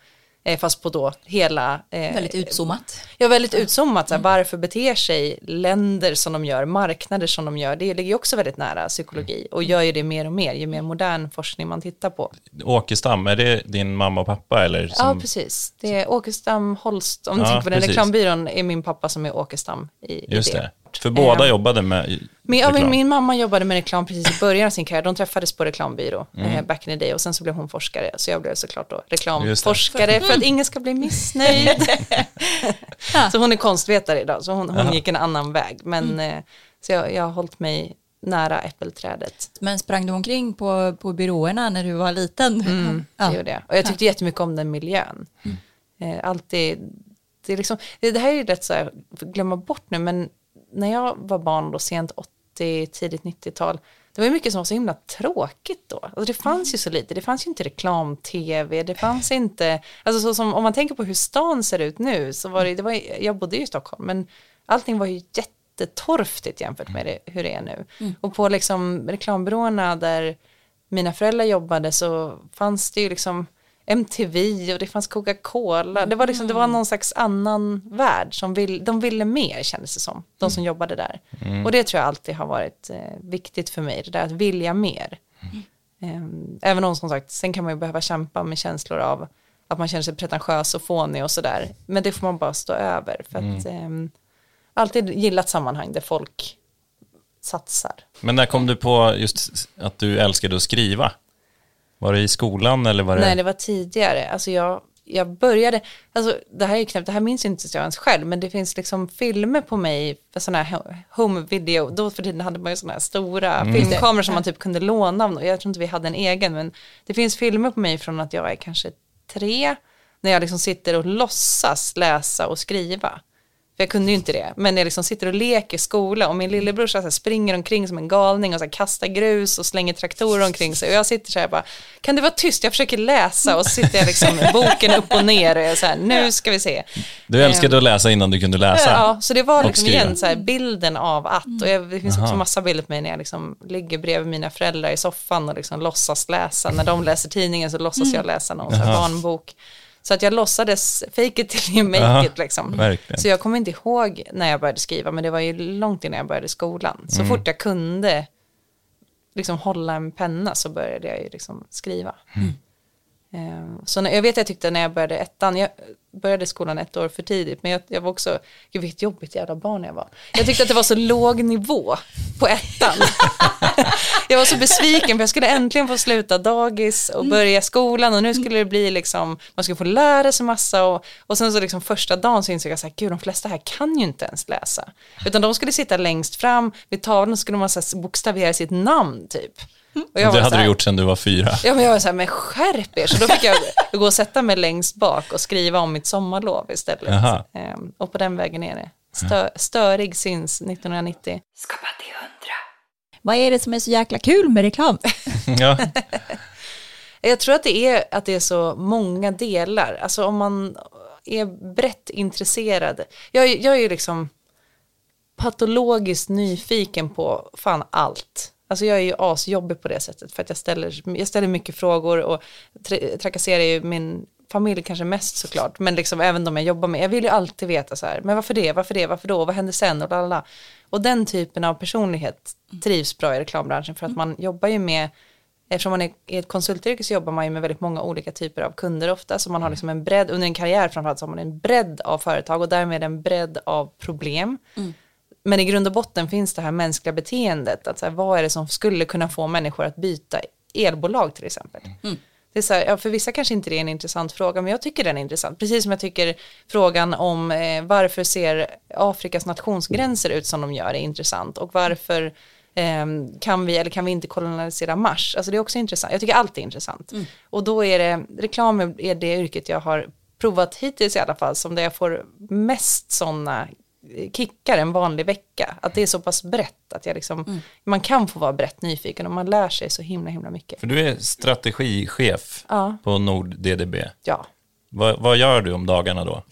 Speaker 1: fast på då hela... eh,
Speaker 3: Väldigt utzoomat.
Speaker 1: Ja, väldigt utzoomat. Så här, varför beter sig länder som de gör, marknader som de gör, det ligger ju också väldigt nära psykologi och gör ju det mer och mer, ju mer modern forskning man tittar på.
Speaker 2: Åkestam, är det din mamma och pappa eller?
Speaker 1: Ja,
Speaker 2: Som,
Speaker 1: precis. Det är Åkestam Holst, om du
Speaker 2: Ja,
Speaker 1: tänker på den
Speaker 2: precis.
Speaker 1: reklambyrån, är min pappa som är Åkestam i,
Speaker 2: just
Speaker 1: i
Speaker 2: det.
Speaker 1: det.
Speaker 2: För båda
Speaker 1: Ehm,
Speaker 2: jobbade med
Speaker 1: Min, ja, min,
Speaker 2: reklam.
Speaker 1: min mamma jobbade med reklam precis i början av sin karriär. De träffades på reklambyrå
Speaker 2: Mm.
Speaker 1: eh, back in the day och sen så blev hon forskare. Så jag blev såklart då
Speaker 2: det.
Speaker 1: reklamforskare för att ingen ska bli missnöjd. så hon är konstvetare idag, så hon, hon gick en annan väg. Men
Speaker 2: Mm.
Speaker 1: eh, så jag, jag har hållit mig nära äppelträdet.
Speaker 3: Men sprang du omkring på, på byråerna när du var liten?
Speaker 1: Det
Speaker 3: Ja.
Speaker 1: gjorde jag. Och jag tyckte jättemycket om den miljön. Eh, alltid, det, är liksom, det, det här är ju rätt så här, glömma bort nu, men när jag var barn då, sent 80, tidigt 90-tal, det var ju mycket som var så himla tråkigt då. Alltså det fanns ju så lite, det fanns ju inte reklam-tv, det fanns inte, alltså så som, om man tänker på hur stan ser ut nu, så var det, det var, jag bodde ju i Stockholm, men allting var ju jättetorftigt jämfört med det, hur det är nu. Och på liksom reklambyråerna där mina föräldrar jobbade så fanns det ju liksom MTV och det fanns Coca-Cola. Det var, liksom, det var någon slags annan värld som vill, de ville mer kändes det som, de som jobbade där. Och det tror jag alltid har varit eh, viktigt för mig, det där att vilja mer. Ehm, även om som sagt, sen kan man ju behöva kämpa med känslor av att man känner sig pretentiös och fånig och sådär. Men det får man bara stå över. För att ehm, alltid gillat sammanhang där folk satsar.
Speaker 2: Men när kom du på just att du älskade att skriva? Var det i skolan eller var det?
Speaker 1: Nej, det var tidigare. Alltså jag, jag började, alltså det här är knappt, det här minns inte jag ens själv, men det finns liksom filmer på mig, sådana här home video, då för tiden hade man ju sådana här stora mm. filmkameror som man typ kunde låna av, jag tror inte vi hade en egen, men det finns filmer på mig från att jag är kanske tre, när jag liksom sitter och låtsas läsa och skriva. För jag kunde ju inte det. Men jag liksom sitter och leker skola och min lillebror så här, springer omkring som en galning och så här, kastar grus och slänger traktorer omkring sig. Och jag sitter så här bara, kan du vara tyst? Jag försöker läsa och så sitter jag liksom med boken upp och ner och jag så här, nu ska vi se.
Speaker 2: Du älskade um, att läsa innan du kunde läsa.
Speaker 1: Ja, så det var liksom igen så här, bilden av att. Och jag, det finns Aha. också massa bilder på mig när jag liksom ligger bredvid mina föräldrar i soffan och liksom låtsas läsa. När de läser tidningen så låtsas jag läsa någon så här barnbok. Så att jag låtsades fake it till you make Aha, it liksom. Verkligen. Så jag kommer inte ihåg när jag började skriva, men det var ju långt innan jag började skolan. Så mm. fort jag kunde liksom hålla en penna så började jag ju liksom skriva. Mm. Um, så när, jag vet jag tyckte när jag började ettan, jag, började skolan ett år för tidigt, men jag, jag var också, gud vilket jobbigt jävla barn jag var. Jag tyckte att det var så låg nivå på ettan. jag var så besviken för jag skulle äntligen få sluta dagis och börja skolan och nu skulle det bli liksom, man skulle få lära sig massa och, och sen så liksom första dagen så insåg jag så här, gud de flesta här kan ju inte ens läsa. Utan de skulle sitta längst fram vid tavlan och skulle man så bokstavera sitt namn typ.
Speaker 2: Och jag det hade här, du gjort sedan du var fyra.
Speaker 1: Ja, men jag var så här, men skärp er. Så då fick jag gå och sätta mig längst bak och skriva om mitt sommarlov istället. Ehm, och på den vägen är det. Stö, störig syns 1990. Skapa till hundra.
Speaker 3: Vad är det som är så jäkla kul med reklam? ja.
Speaker 1: Jag tror att det är att det är så många delar. Alltså om man är brett intresserad. Jag, jag är ju liksom patologiskt nyfiken på fan allt. Alltså jag är ju asjobbig på det sättet för att jag ställer, jag ställer mycket frågor och trakasserar ju min familj kanske mest såklart, men liksom även de jag jobbar med. Jag vill ju alltid veta så här, men varför det, varför det, varför då, vad händer sen och lalala. Och den typen av personlighet trivs bra i reklambranschen för att man jobbar ju med Eftersom man är i ett konsultyrke så jobbar man ju med väldigt många olika typer av kunder ofta, så man har liksom en bredd, under en karriär framförallt så har man en bredd av företag och därmed en bredd av problem. Mm. Men i grund och botten finns det här mänskliga beteendet, att så här, vad är det som skulle kunna få människor att byta elbolag till exempel. Mm. Det är så här, ja, för vissa kanske inte det är en intressant fråga, men jag tycker den är intressant. Precis som jag tycker frågan om eh, varför ser Afrikas nationsgränser ut som de gör är intressant och varför eh, kan vi eller kan vi inte kolonialisera Mars? Alltså det är också intressant. Jag tycker allt är intressant. Mm. Och då är det, reklam är det yrket jag har provat hittills i alla fall, som där jag får mest sådana kickar en vanlig vecka. Att det är så pass brett att jag liksom, mm. man kan få vara brett nyfiken och man lär sig så himla himla mycket.
Speaker 2: För du är strategichef ja. på Nord DDB.
Speaker 1: Ja.
Speaker 2: Va, vad gör du om dagarna då?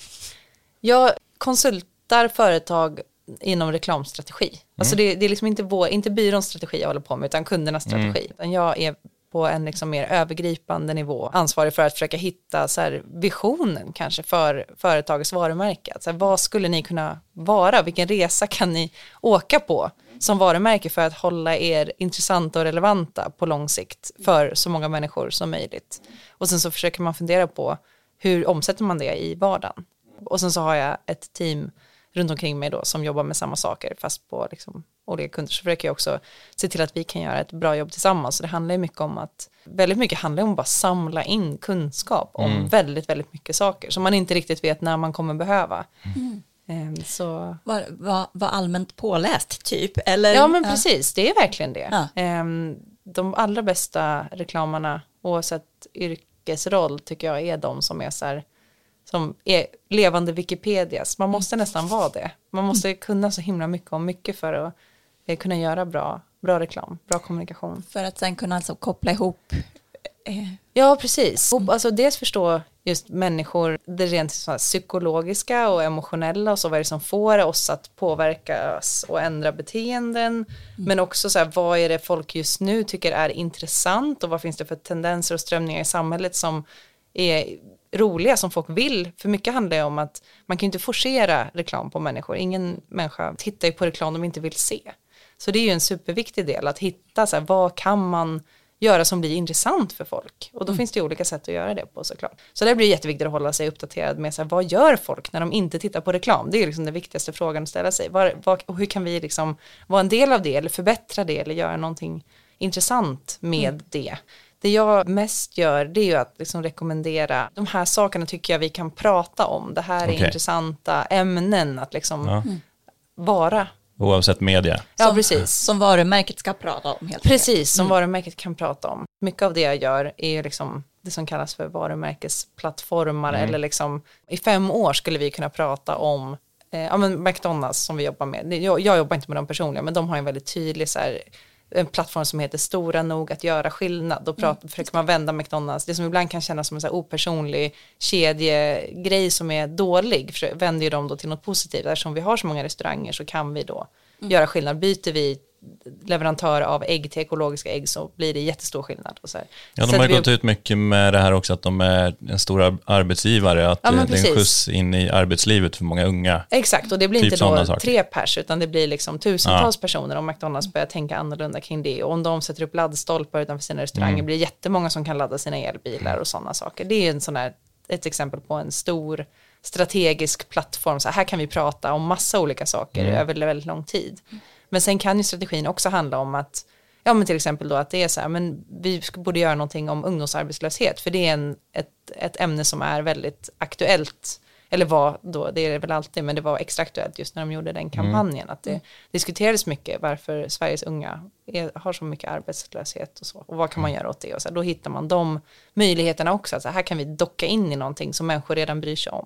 Speaker 1: Jag konsultar företag inom reklamstrategi. Mm. Alltså det, det, är liksom inte, vår, inte byråns strategi jag håller på med, utan kundernas mm. strategi. Mm. Jag är på en liksom mer övergripande nivå ansvarig för att försöka hitta så här, visionen kanske för företagets varumärke. Så här, vad skulle ni kunna vara? Vilken resa kan ni åka på som varumärke för att hålla er intressanta och relevanta på lång sikt för så många människor som möjligt. Och sen så försöker man fundera på hur omsätter man det i vardagen. Och sen så har jag ett team runt omkring mig då som jobbar med samma saker fast på liksom olika kunder så försöker jag också se till att vi kan göra ett bra jobb tillsammans. Så det handlar ju mycket om att, väldigt mycket handlar om att bara samla in kunskap om mm. väldigt, väldigt mycket saker som man inte riktigt vet när man kommer behöva. Mm.
Speaker 3: Ehm, så. Var, var, var, allmänt påläst typ? Eller?
Speaker 1: Ja men precis, det är verkligen det. Ja. Ehm, de allra bästa reklamarna oavsett yrkesroll tycker jag är de som är så här som är levande Wikipedias. Man måste nästan vara det. Man måste kunna så himla mycket om mycket för att kunna göra bra, bra reklam, bra kommunikation.
Speaker 3: För att sen kunna alltså koppla ihop
Speaker 1: eh. Ja, precis. Alltså dels förstå just människor, det rent så psykologiska och emotionella och så vad är det som får oss att påverkas och ändra beteenden. Mm. Men också så här, vad är det folk just nu tycker är intressant och vad finns det för tendenser och strömningar i samhället som är roliga som folk vill. För mycket handlar ju om att man kan inte forcera reklam på människor. Ingen människa tittar ju på reklam de inte vill se. Så det är ju en superviktig del att hitta så här, vad kan man göra som blir intressant för folk. Och då mm. finns det ju olika sätt att göra det på såklart. Så det blir jätteviktigt att hålla sig uppdaterad med så här, vad gör folk när de inte tittar på reklam? Det är liksom den viktigaste frågan att ställa sig. Var, var, och hur kan vi liksom vara en del av det eller förbättra det eller göra någonting intressant med mm. det? Det jag mest gör det är ju att liksom rekommendera, de här sakerna tycker jag vi kan prata om. Det här är
Speaker 2: Okej.
Speaker 1: intressanta ämnen att liksom
Speaker 2: Ja.
Speaker 1: vara.
Speaker 2: Oavsett media.
Speaker 1: Ja, precis.
Speaker 3: Som varumärket ska prata om helt enkelt.
Speaker 1: Precis, som varumärket kan prata om. Mycket av det jag gör är liksom det som kallas för varumärkesplattformar eller liksom i fem år skulle vi kunna prata om eh, ja, men McDonalds som vi jobbar med. Jag, jag jobbar inte med dem personligen men de har en väldigt tydlig så här, en plattform som heter stora nog att göra skillnad. Då pratar, försöker man vända McDonalds, det som ibland kan kännas som en så opersonlig kedjegrej som är dålig, vänder ju de då till något positivt. Eftersom vi har så många restauranger så kan vi då göra skillnad. Byter vi leverantör av ägg till ekologiska ägg så blir det jättestor skillnad. Och så här.
Speaker 2: Ja, de har
Speaker 1: vi
Speaker 2: gått ut mycket med det här också att de är en stor ar- arbetsgivare, att
Speaker 1: Ja,
Speaker 2: det är en skjuts in i arbetslivet för många unga.
Speaker 1: Exakt, och det blir
Speaker 2: Typ
Speaker 1: inte då
Speaker 2: saker.
Speaker 1: tre pers utan det blir liksom tusentals personer om McDonalds börjar tänka annorlunda kring det. Och om de sätter upp laddstolpar utanför sina restauranger
Speaker 2: Mm.
Speaker 1: blir det jättemånga som kan ladda sina elbilar och sådana saker. Det är en sån här, ett exempel på en stor strategisk plattform. Så här kan vi prata om massa olika saker
Speaker 2: Mm.
Speaker 1: över väldigt lång tid. Men sen kan ju strategin också handla om att Ja men till exempel då att det är så här, men vi borde göra någonting om ungdomsarbetslöshet. För det är en, ett, ett ämne som är väldigt aktuellt. Eller var då, det är det väl alltid, men det var extra aktuellt just när de gjorde den kampanjen, att det diskuterades mycket varför Sveriges unga är, har så mycket arbetslöshet och så, och vad kan man göra åt det, och så här, då hittar man de möjligheterna också, att så här kan vi docka in i någonting som människor redan bryr sig om.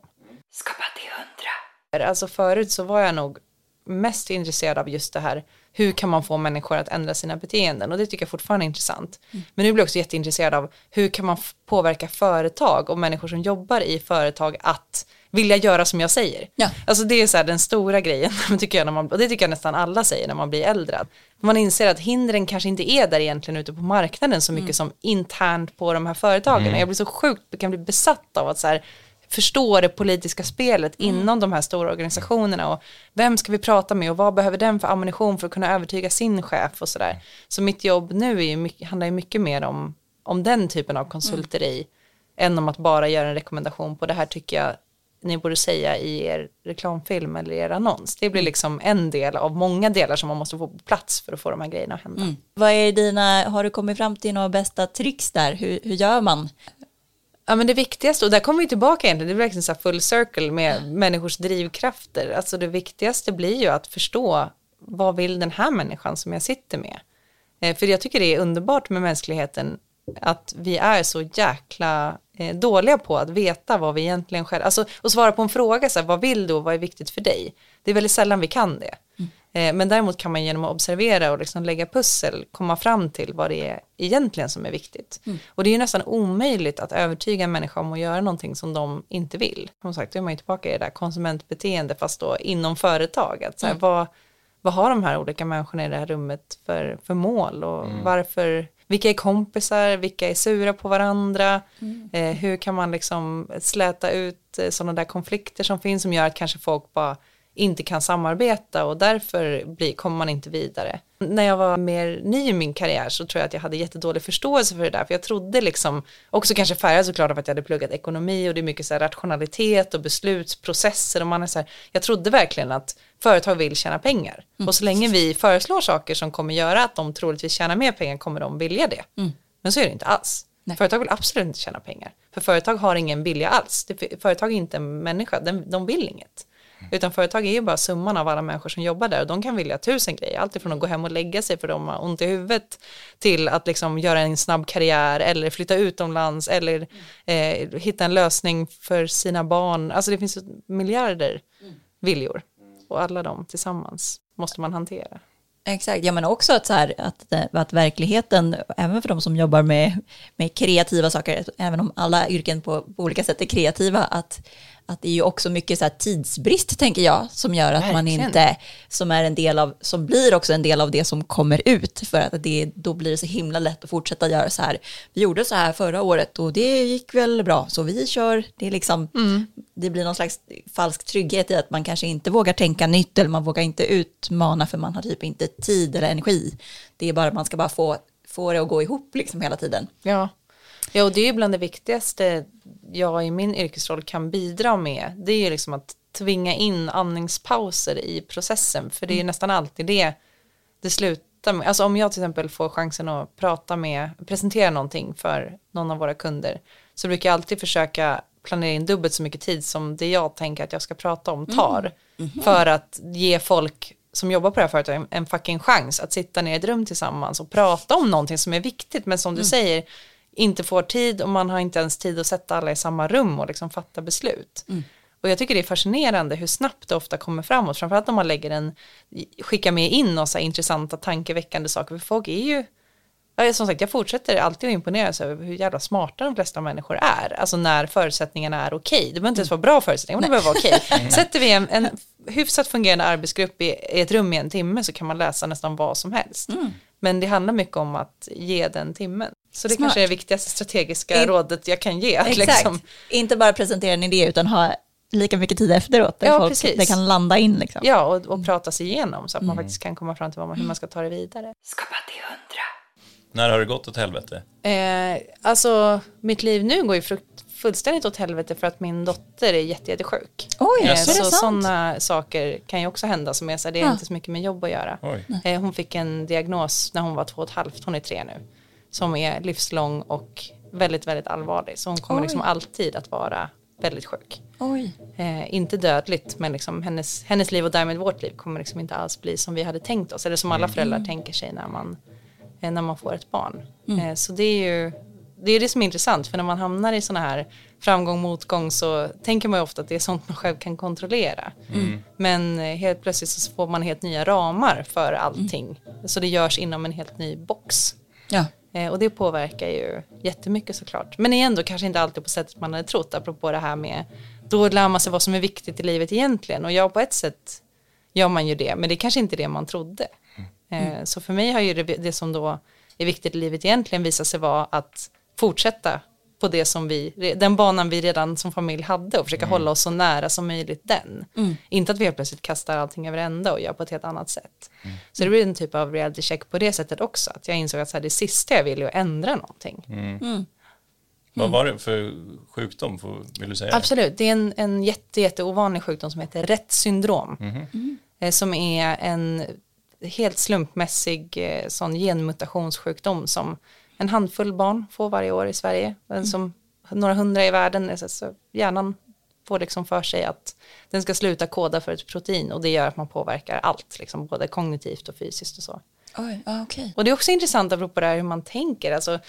Speaker 3: Skapa till hundra.
Speaker 1: Alltså förut så var jag nog mest intresserad av just det här, hur kan man få människor att ändra sina beteenden och det tycker jag fortfarande är intressant. Men nu blir jag också jätteintresserad av hur kan man påverka företag och människor som jobbar i företag att vilja göra som jag säger.
Speaker 3: Ja.
Speaker 1: Alltså det är så här den stora grejen, tycker jag, när man, och det tycker jag nästan alla säger när man blir äldre. Att Man inser att hindren kanske inte är där egentligen ute på marknaden så mycket som internt på de här företagen. Jag blir så sjukt, kan bli besatt av att så här, förstå det politiska spelet inom de här stora organisationerna och vem ska vi prata med och vad behöver den för ammunition för att kunna övertyga sin chef och sådär. Så mitt jobb nu är mycket, handlar ju mycket mer om, om den typen av konsulteri än om att bara göra en rekommendation på det här tycker jag ni borde säga i er reklamfilm eller er annons. Det blir liksom en del av många delar som man måste få på plats för att få de här grejerna att hända.
Speaker 3: Vad är dina, har du kommit fram till några bästa tricks där? Hur, hur gör man?
Speaker 1: Ja men det viktigaste, och där kommer vi tillbaka egentligen, det är verkligen så här full circle med människors drivkrafter. Alltså det viktigaste blir ju att förstå vad vill den här människan som jag sitter med? Eh, för jag tycker det är underbart med mänskligheten att vi är så jäkla eh, dåliga på att veta vad vi egentligen själva, alltså och svara på en fråga så här, vad vill du och vad är viktigt för dig? Det är väldigt sällan vi kan det. Eh, men däremot kan man genom att observera och liksom lägga pussel komma fram till vad det är egentligen som är viktigt. Och det är ju nästan omöjligt att övertyga en människa om att göra någonting som de inte vill. Som sagt, då är man ju tillbaka i det där konsumentbeteende fast då inom företag. Att så här, vad, vad har de här olika människorna i det här rummet för, för mål? Och varför, vilka är kompisar, vilka är sura på varandra, eh, hur kan man liksom släta ut eh, sådana där konflikter som finns som gör att kanske folk bara inte kan samarbeta och därför blir, kommer man inte vidare. När jag var mer ny i min karriär så tror jag att jag hade jättedålig förståelse för det där, för jag trodde liksom, också kanske färgad såklart av att jag hade pluggat ekonomi och det är mycket så här rationalitet och beslutsprocesser och man är så här, jag trodde verkligen att företag vill tjäna pengar och så länge vi föreslår saker som kommer göra att de troligtvis tjänar mer pengar kommer de vilja det. Men så är det inte alls.
Speaker 3: Nej.
Speaker 1: Företag vill absolut inte tjäna pengar. För företag har ingen vilja alls. Företag är inte en människa, de vill inget. Utan företag är ju bara summan av alla människor som jobbar där och de kan vilja tusen grejer. Allt ifrån att gå hem och lägga sig för de har ont i huvudet till att liksom göra en snabb karriär eller flytta utomlands eller eh, hitta en lösning för sina barn. Alltså det finns miljarder viljor och alla de tillsammans måste man hantera.
Speaker 3: Exakt, ja men också att, så här, att, att verkligheten, även för de som jobbar med, med kreativa saker, även om alla yrken på, på olika sätt är kreativa, att, att det är ju också mycket så här tidsbrist, tänker jag, som gör att man
Speaker 1: Verkligen.
Speaker 3: inte, som är en del av, som blir också en del av det som kommer ut, för att det, då blir det så himla lätt att fortsätta göra så här. Vi gjorde så här förra året och det gick väl bra, så vi kör, det är liksom, det blir någon slags falsk trygghet i att man kanske inte vågar tänka nytt, eller man vågar inte utmana, för man har typ inte tid eller energi. Det är bara, man ska bara få, få det att gå ihop liksom hela tiden.
Speaker 1: Ja. Ja, och det är ju bland det viktigaste jag i min yrkesroll kan bidra med. Det är ju liksom att tvinga in andningspauser i processen, för det är ju nästan alltid det det, slut, hitta, alltså om jag till exempel får chansen att prata med, presentera någonting för någon av våra kunder, så brukar jag alltid försöka planera in dubbelt så mycket tid som det jag tänker att jag ska prata om tar. För att ge folk som jobbar på det här företaget en, fucking chans att sitta ner i ett rum tillsammans och prata om någonting som är viktigt, men som du säger, inte får tid och man har inte ens tid att sätta alla i samma rum och liksom fatta beslut. Och jag tycker det är fascinerande hur snabbt det ofta kommer framåt, framförallt om man lägger en, skickar med in och så intressanta tankeväckande saker, för folk är ju, ja, som sagt jag fortsätter alltid att imponeras över hur jävla smarta de flesta människor är, alltså när förutsättningarna är okej, det behöver inte ens vara bra förutsättningar, men det behöver vara okej. Sätter vi en, en hyfsat fungerande arbetsgrupp i, i ett rum i en timme så kan man läsa nästan vad som helst. Men det handlar mycket om att ge den timmen. Så det
Speaker 3: Smart.
Speaker 1: kanske är det viktigaste strategiska
Speaker 3: In-
Speaker 1: rådet jag kan ge.
Speaker 3: Exakt,
Speaker 1: liksom,
Speaker 3: inte bara presentera en idé utan ha lika mycket tid efteråt där
Speaker 1: Ja,
Speaker 3: folk
Speaker 1: precis.
Speaker 3: det kan landa in. Liksom.
Speaker 1: Ja, och, och prata sig igenom så att man faktiskt kan komma fram till vad man, hur man ska ta det vidare.
Speaker 3: Skapa till hundra.
Speaker 2: När har det gått åt helvete?
Speaker 1: Eh, alltså, mitt liv nu går ju frukt, fullständigt åt helvete för att min dotter är jätte, jättesjuk.
Speaker 3: Oj,
Speaker 1: Eh,
Speaker 3: är det
Speaker 1: så sådana saker kan ju också hända som är så här, det är
Speaker 3: Ja.
Speaker 1: inte så mycket med jobb att göra.
Speaker 2: Oj.
Speaker 1: Eh, hon fick en diagnos när hon var två och ett halvt, hon är tre nu, som är livslång och väldigt, väldigt allvarlig. Så hon kommer
Speaker 3: Oj.
Speaker 1: liksom alltid att vara väldigt sjuk.
Speaker 3: Oj.
Speaker 1: Eh, inte dödligt, men liksom hennes, hennes liv och därmed vårt liv kommer liksom inte alls bli som vi hade tänkt oss. Eller som alla föräldrar tänker sig när man, eh, när man får ett barn. Eh, så det är ju det, är det som är intressant, för när man hamnar i sådana här framgång, motgång så tänker man ju ofta att det är sånt man själv kan kontrollera. Men eh, helt plötsligt så får man helt nya ramar för allting. Så det görs inom en helt ny box.
Speaker 3: Ja.
Speaker 1: Eh, och det påverkar ju jättemycket såklart. Men igen då kanske inte alltid på sättet man hade trott, apropå det här med, då lär man sig vad som är viktigt i livet egentligen. Och ja, på ett sätt gör man ju det, men det är kanske inte det man trodde. Eh, så för mig har ju det, det som då är viktigt i livet egentligen visat sig vara att fortsätta på det som vi, den banan vi redan som familj hade och försöka hålla oss så nära som möjligt den. Inte att vi helt plötsligt kastar allting över ända och gör på ett helt annat sätt. Så det blir en typ av reality check på det sättet också, att jag insåg att så här, det sista jag vill är att ändra någonting.
Speaker 2: Vad var det för sjukdom? Får, vill du säga?
Speaker 1: Absolut, det är en, en jätte, jätte ovanlig sjukdom som heter Retts syndrom. Eh, Som är en helt slumpmässig eh, sån genmutationssjukdom som en handfull barn får varje år i Sverige. Men som några hundra i världen, så- hjärnan får liksom för sig att den ska sluta koda för ett protein och det gör att man påverkar allt, liksom, både kognitivt och fysiskt och så.
Speaker 3: Oj, okej.
Speaker 1: Och det är också intressant apropå det här hur man tänker. Alltså,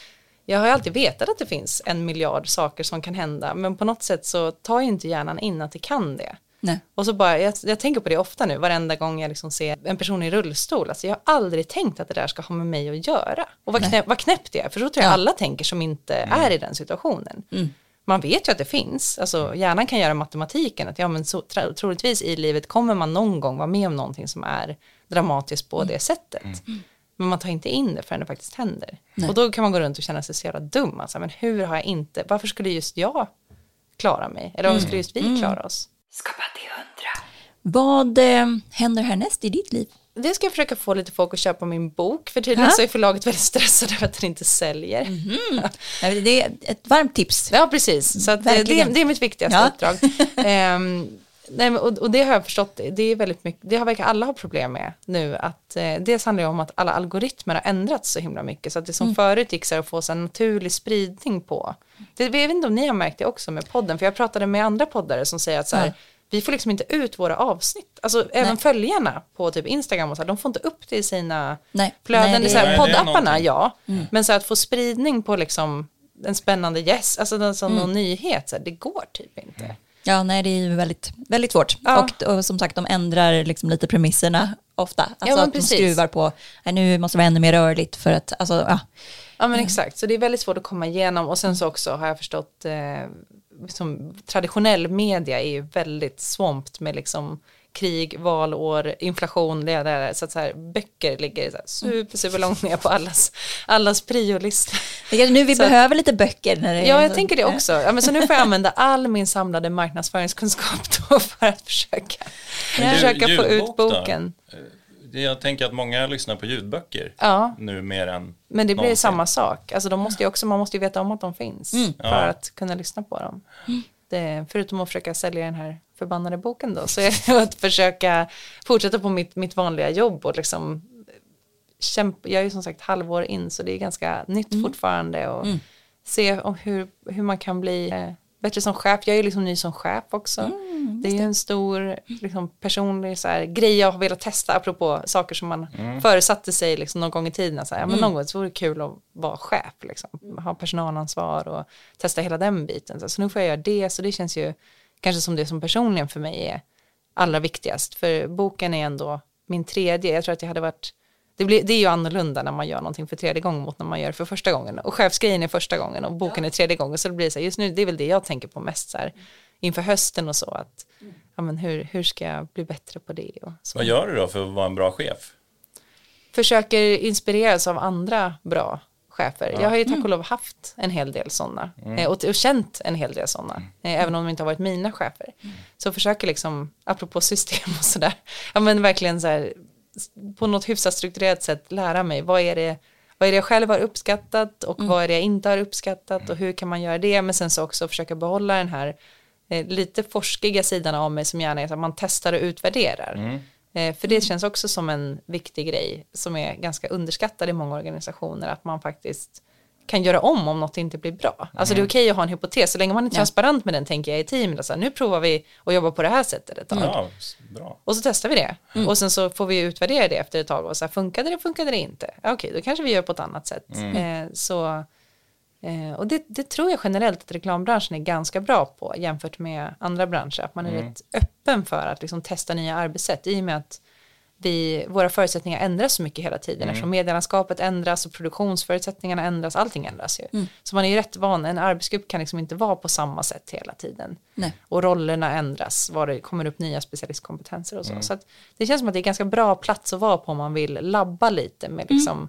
Speaker 1: jag har ju alltid vetat att det finns en miljard saker som kan hända, men på något sätt så tar ju inte hjärnan in att det kan det.
Speaker 3: Nej.
Speaker 1: Och så bara, jag, jag tänker på det ofta nu, varenda gång jag liksom ser en person i rullstol. Alltså jag har aldrig tänkt att det där ska ha med mig att göra. Och vad, knäpp, vad knäppt det är, för så tror jag
Speaker 3: Ja.
Speaker 1: alla tänker som inte är i den situationen. Man vet ju att det finns, alltså hjärnan kan göra matematiken, att ja men så, tro- troligtvis i livet kommer man någon gång vara med om någonting som är dramatiskt på det sättet. Men man tar inte in det förrän det faktiskt händer. Och då kan man gå runt och känna sig så jävla dum. Alltså, men hur har jag inte, varför skulle just jag klara mig? Eller varför skulle just vi klara oss?
Speaker 3: Skapa till hundra. Vad eh, händer härnäst i ditt liv?
Speaker 1: Det ska jag försöka få lite folk att köpa min bok. För tydligen
Speaker 3: Ja.
Speaker 1: så är förlaget väldigt stressade över att den inte säljer.
Speaker 3: Nej, Det är ett varmt tips.
Speaker 1: Ja, precis. Så att det, det, är mitt viktigaste
Speaker 3: Ja.
Speaker 1: uppdrag. Ehm, nej, och, och det har jag förstått, det är väldigt mycket, det har verkar alla ha problem med nu. Att, eh, dels handlar det om att alla algoritmer har ändrats så himla mycket. Så att det som förut gick så att få så en naturlig spridning på. Det, jag vet inte om ni har märkt det också med podden, för jag pratade med andra poddare som säger att så här, vi får liksom inte ut våra avsnitt. Alltså även följarna på typ Instagram och så här, de får inte upp det i sina
Speaker 3: Nej.
Speaker 1: flöden.
Speaker 3: Nej,
Speaker 1: det är så här,
Speaker 2: Nej,
Speaker 1: poddapparna, ja. Men så här, att få spridning på liksom en spännande gäst, alltså den som någon nyhet, så här, det går typ inte.
Speaker 3: Ja, nej, det är ju väldigt, väldigt svårt.
Speaker 1: Ja.
Speaker 3: Och, och som sagt, de ändrar liksom lite premisserna ofta. Alltså
Speaker 1: men
Speaker 3: att de
Speaker 1: precis.
Speaker 3: skruvar på, nej, nu måste det vara ännu mer rörligt för att, alltså, ja.
Speaker 1: Ja men exakt, så det är väldigt svårt att komma igenom och sen så också har jag förstått eh, som traditionell media är ju väldigt svåmt med liksom krig, valår, inflation, det där, så att så här, böcker ligger så här super, super långt ner på allas, allas priolistor.
Speaker 3: Det är nu vi
Speaker 1: Så att-
Speaker 3: behöver lite böcker. När det är
Speaker 1: Ja, jag
Speaker 3: så-
Speaker 1: tänker det också. Ja, men så nu får jag använda all min samlade marknadsföringskunskap då för att försöka,
Speaker 2: Men
Speaker 1: försöka få ut
Speaker 2: ljudbok då?
Speaker 1: boken.
Speaker 2: Det- Jag tänker att många lyssnar på ljudböcker
Speaker 1: Ja.
Speaker 2: nu mer än
Speaker 1: Men det blir
Speaker 2: någonsin.
Speaker 1: samma sak. Alltså de måste ju också, man måste ju veta om att de finns för
Speaker 2: Ja.
Speaker 1: att kunna lyssna på dem. Det, förutom att försöka sälja den här förbannade boken då, så är det att försöka fortsätta på mitt, mitt vanliga jobb och liksom kämpa, jag är ju som sagt halvår in så det är ganska nytt
Speaker 3: Mm.
Speaker 1: fortfarande och se om hur, hur man kan bli eh, bättre som chef. Jag är ju liksom ny som chef också.
Speaker 3: Mm,
Speaker 1: det är ju en stor liksom, personlig så här, grej jag har velat testa apropå saker som man
Speaker 2: Mm.
Speaker 1: föresatte sig liksom, någon gång i tiden. Så här, ja, men
Speaker 3: Mm.
Speaker 1: någon gång så vore det kul att vara chef, liksom. ha personalansvar och testa hela den biten. Så, så nu får jag göra det, så det känns ju kanske som det som personligen för mig är allra viktigast. För boken är ändå min tredje. Jag tror att jag hade varit det, blir, det är ju annorlunda när man gör någonting för tredje gången mot när man gör det för första gången. Och chefsgrejen är första gången och boken är tredje gången. Så det blir så här, just nu, det är väl det jag tänker på mest så här, inför hösten och så. Att, ja, men hur, hur ska jag bli bättre på det? Och så.
Speaker 2: Vad gör du då för att vara en bra chef?
Speaker 1: Försöker inspireras av andra bra chefer. Jag har ju tack och lov haft en hel del sådana. Eh, och, och känt en hel del sådana. Eh, även om de inte har varit mina chefer. Så försöker liksom, apropå system och sådär. Ja men verkligen så här, på något hyfsat strukturerat sätt lära mig. Vad är det, vad är det jag själv har uppskattat och vad är det jag inte har uppskattat och hur kan man göra det. Men sen så också försöka behålla den här eh, lite forskiga sidan av mig som gärna är att man testar och utvärderar. Eh, för det känns också som en viktig grej som är ganska underskattad i många organisationer, att man faktiskt kan göra om om något inte blir bra. Alltså det är okej att ha en hypotes, så länge man är transparent med den tänker jag i teamet, så här, nu provar vi att jobba på det här sättet ett tag.
Speaker 2: Ja, bra.
Speaker 1: Och så testar vi det. Och sen så får vi utvärdera det efter ett tag och så här, funkade det, funkade det inte? Okej, då kanske vi gör på ett annat sätt. Eh, så, eh, och det, det tror jag generellt att reklambranschen är ganska bra på jämfört med andra branscher. Att man är rätt öppen för att liksom testa nya arbetssätt i och med att vi, våra förutsättningar ändras så mycket hela tiden eftersom medielandskapet ändras och produktionsförutsättningarna ändras, allting ändras ju. Så man är ju rätt van, en arbetsgrupp kan liksom inte vara på samma sätt hela tiden.
Speaker 3: Nej.
Speaker 1: Och rollerna ändras, var det kommer upp nya specialistkompetenser och så. Så att det känns som att det är ganska bra plats att vara på om man vill labba lite med liksom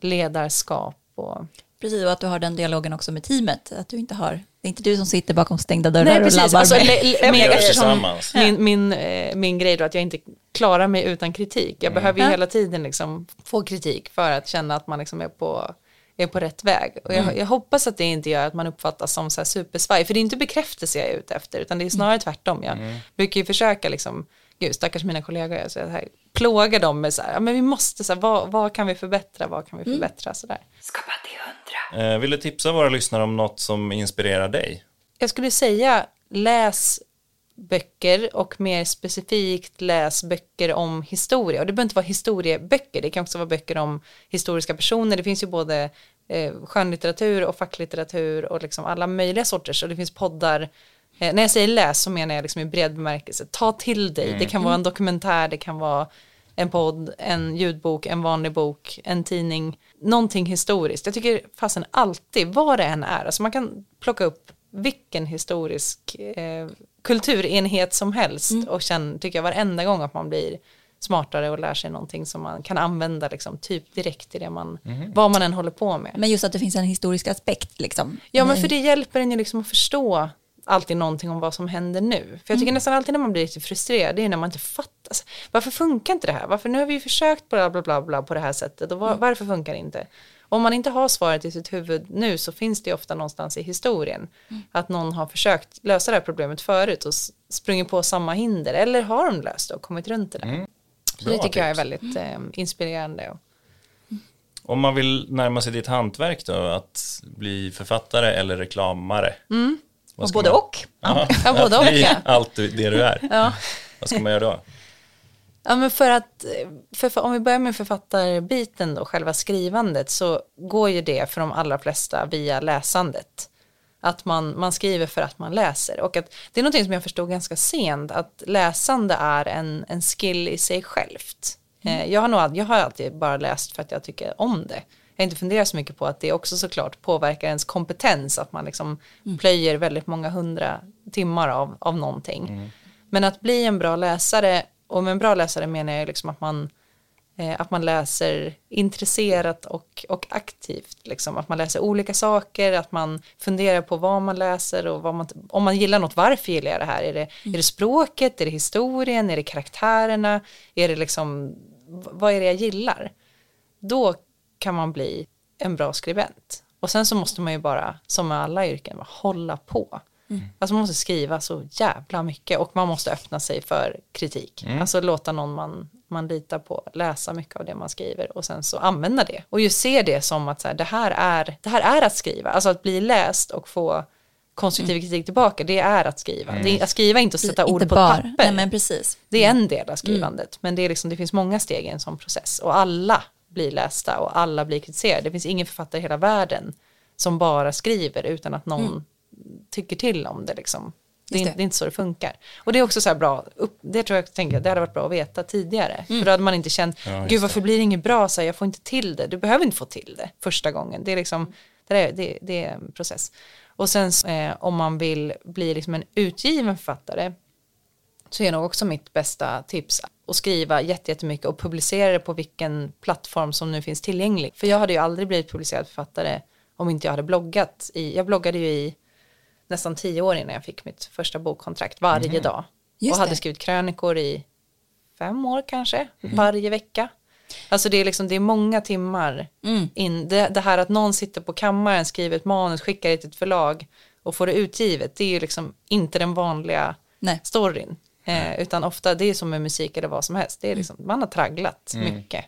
Speaker 1: ledarskap och
Speaker 3: Precis, och att du har den dialogen också med teamet. Att du inte har, det är inte du som sitter bakom stängda dörrar
Speaker 1: Nej,
Speaker 3: och labbar
Speaker 1: Alltså,
Speaker 3: med.
Speaker 1: med,
Speaker 2: det
Speaker 1: eftersom min, min, eh, min grej då att jag inte klarar mig utan kritik. Jag behöver ju
Speaker 3: Ja.
Speaker 1: hela tiden liksom få kritik för att känna att man liksom är på är på rätt väg. Och jag, jag hoppas att det inte gör att man uppfattas som så här supersvaj, för det är inte bekräftelse jag är ute efter, utan det är snarare tvärtom. Jag brukar ju försöka liksom, gud stackars mina kollegor, jag så här, plåga dem med så här, men vi måste, så här, vad, vad kan vi förbättra, vad kan vi förbättra, så där.
Speaker 3: Skapa till hundra.
Speaker 2: Eh, vill du tipsa våra lyssnare om något som inspirerar dig?
Speaker 1: Jag skulle säga läs böcker och mer specifikt läs böcker om historia. Och det behöver inte vara historieböcker, det kan också vara böcker om historiska personer. Det finns ju både eh, skönlitteratur och facklitteratur och liksom alla möjliga sorters. Och det finns poddar. Eh, när jag säger läs så menar jag liksom i bred bemärkelse. Ta till dig. Det kan vara en dokumentär, det kan vara en podd, en ljudbok, en vanlig bok, en tidning, någonting historiskt. Jag tycker fasen alltid, vad det än är, alltså man kan plocka upp vilken historisk eh, kulturenhet som helst och känna, tycker jag, varenda gång att man blir smartare och lär sig någonting som man kan använda liksom, typ direkt i det man, vad man än håller på med.
Speaker 3: Men just att det finns en historisk aspekt liksom.
Speaker 1: Ja, men för det hjälper en ju liksom att förstå alltid någonting om vad som händer nu. För jag tycker nästan alltid när man blir lite frustrerad, det är när man inte fattar. Alltså, Varför funkar inte det här? Varför, nu har vi ju försökt bla bla bla bla på det här sättet och var, varför funkar det inte? Om man inte har svaret i sitt huvud nu så finns det ju ofta någonstans i historien att någon har försökt lösa det här problemet förut och sprungit på samma hinder eller har de löst det och kommit runt det där. Så
Speaker 2: Bra
Speaker 1: det tycker jag är väldigt eh, inspirerande. Och,
Speaker 2: Om man vill närma sig ditt hantverk då, att bli författare eller reklamare? Vad
Speaker 3: Och både
Speaker 2: man-
Speaker 3: och.
Speaker 2: Ja,
Speaker 1: Ja, både och, ja.
Speaker 2: allt det du är.
Speaker 1: ja.
Speaker 2: Vad ska man göra då?
Speaker 1: Ja, men för att, för, om vi börjar med författarbiten då, själva skrivandet, så går ju det för de allra flesta via läsandet. Att man, man skriver för att man läser. Och att det är någonting som jag förstod ganska sent, att läsande är en, en skill i sig självt. Eh, jag, har nog, jag har alltid bara läst för att jag tycker om det. Har inte funderat så mycket på att det också såklart påverkar ens kompetens, att man liksom plöjer väldigt många hundra timmar av, av någonting. Men att bli en bra läsare, och med en bra läsare menar jag liksom att man, eh, att man läser intresserat och, och aktivt. Liksom. Att man läser olika saker, att man funderar på vad man läser och vad man, om man gillar något, varför gillar jag det här? Är det, är det språket, är det historien, är det karaktärerna, är det liksom, vad är det jag gillar? Då kan man bli en bra skribent. Och sen så måste man ju bara, som med alla yrken, bara hålla på. Alltså man måste skriva så jävla mycket och man måste öppna sig för kritik. Alltså låta någon man, man litar på, läsa mycket av det man skriver och sen så använda det. Och just se det som att så här, det, här är, det här är att skriva, alltså att bli läst och få konstruktiv kritik tillbaka, det är att skriva. Det är, att skriva är inte att sätta ord
Speaker 3: Inte
Speaker 1: på
Speaker 3: bara.
Speaker 1: papper.
Speaker 3: Nej men precis.
Speaker 1: Det är en del av skrivandet, men det, är liksom, det finns många steg i en sån process och alla blir lästa och alla blir kritiserade. Det finns ingen författare i hela världen som bara skriver utan att någon tycker till om det. Liksom. Det, är, inte-
Speaker 3: det.
Speaker 1: det är inte så det funkar. Och det är också så här bra, upp, det tror jag tänker, det hade varit bra att veta tidigare. För då hade man inte känt,
Speaker 2: Ja,
Speaker 1: gud varför blir det inget bra, så här, jag får inte till det. Du behöver inte få till det första gången. Det är, liksom, det är, det, det är en process. Och sen eh, om man vill bli liksom en utgiven författare så är nog också mitt bästa tips att skriva jätte- jättemycket och publicera det på vilken plattform som nu finns tillgänglig. För jag hade ju aldrig blivit publicerad författare om inte jag hade bloggat i, jag bloggade ju i nästan tio år innan jag fick mitt första bokkontrakt varje dag.
Speaker 3: Just
Speaker 1: och hade
Speaker 3: det.
Speaker 1: skrivit krönikor i fem år kanske, varje vecka. Alltså det är liksom, det är många timmar in, det, det här att någon sitter på kammaren, skriver ett manus, skickar det till ett förlag och får det utgivet, det är ju liksom inte den vanliga
Speaker 3: Nej.
Speaker 1: storyn. Eh, utan ofta, det är som med musik eller vad som helst, det är liksom, man har tragglat mycket.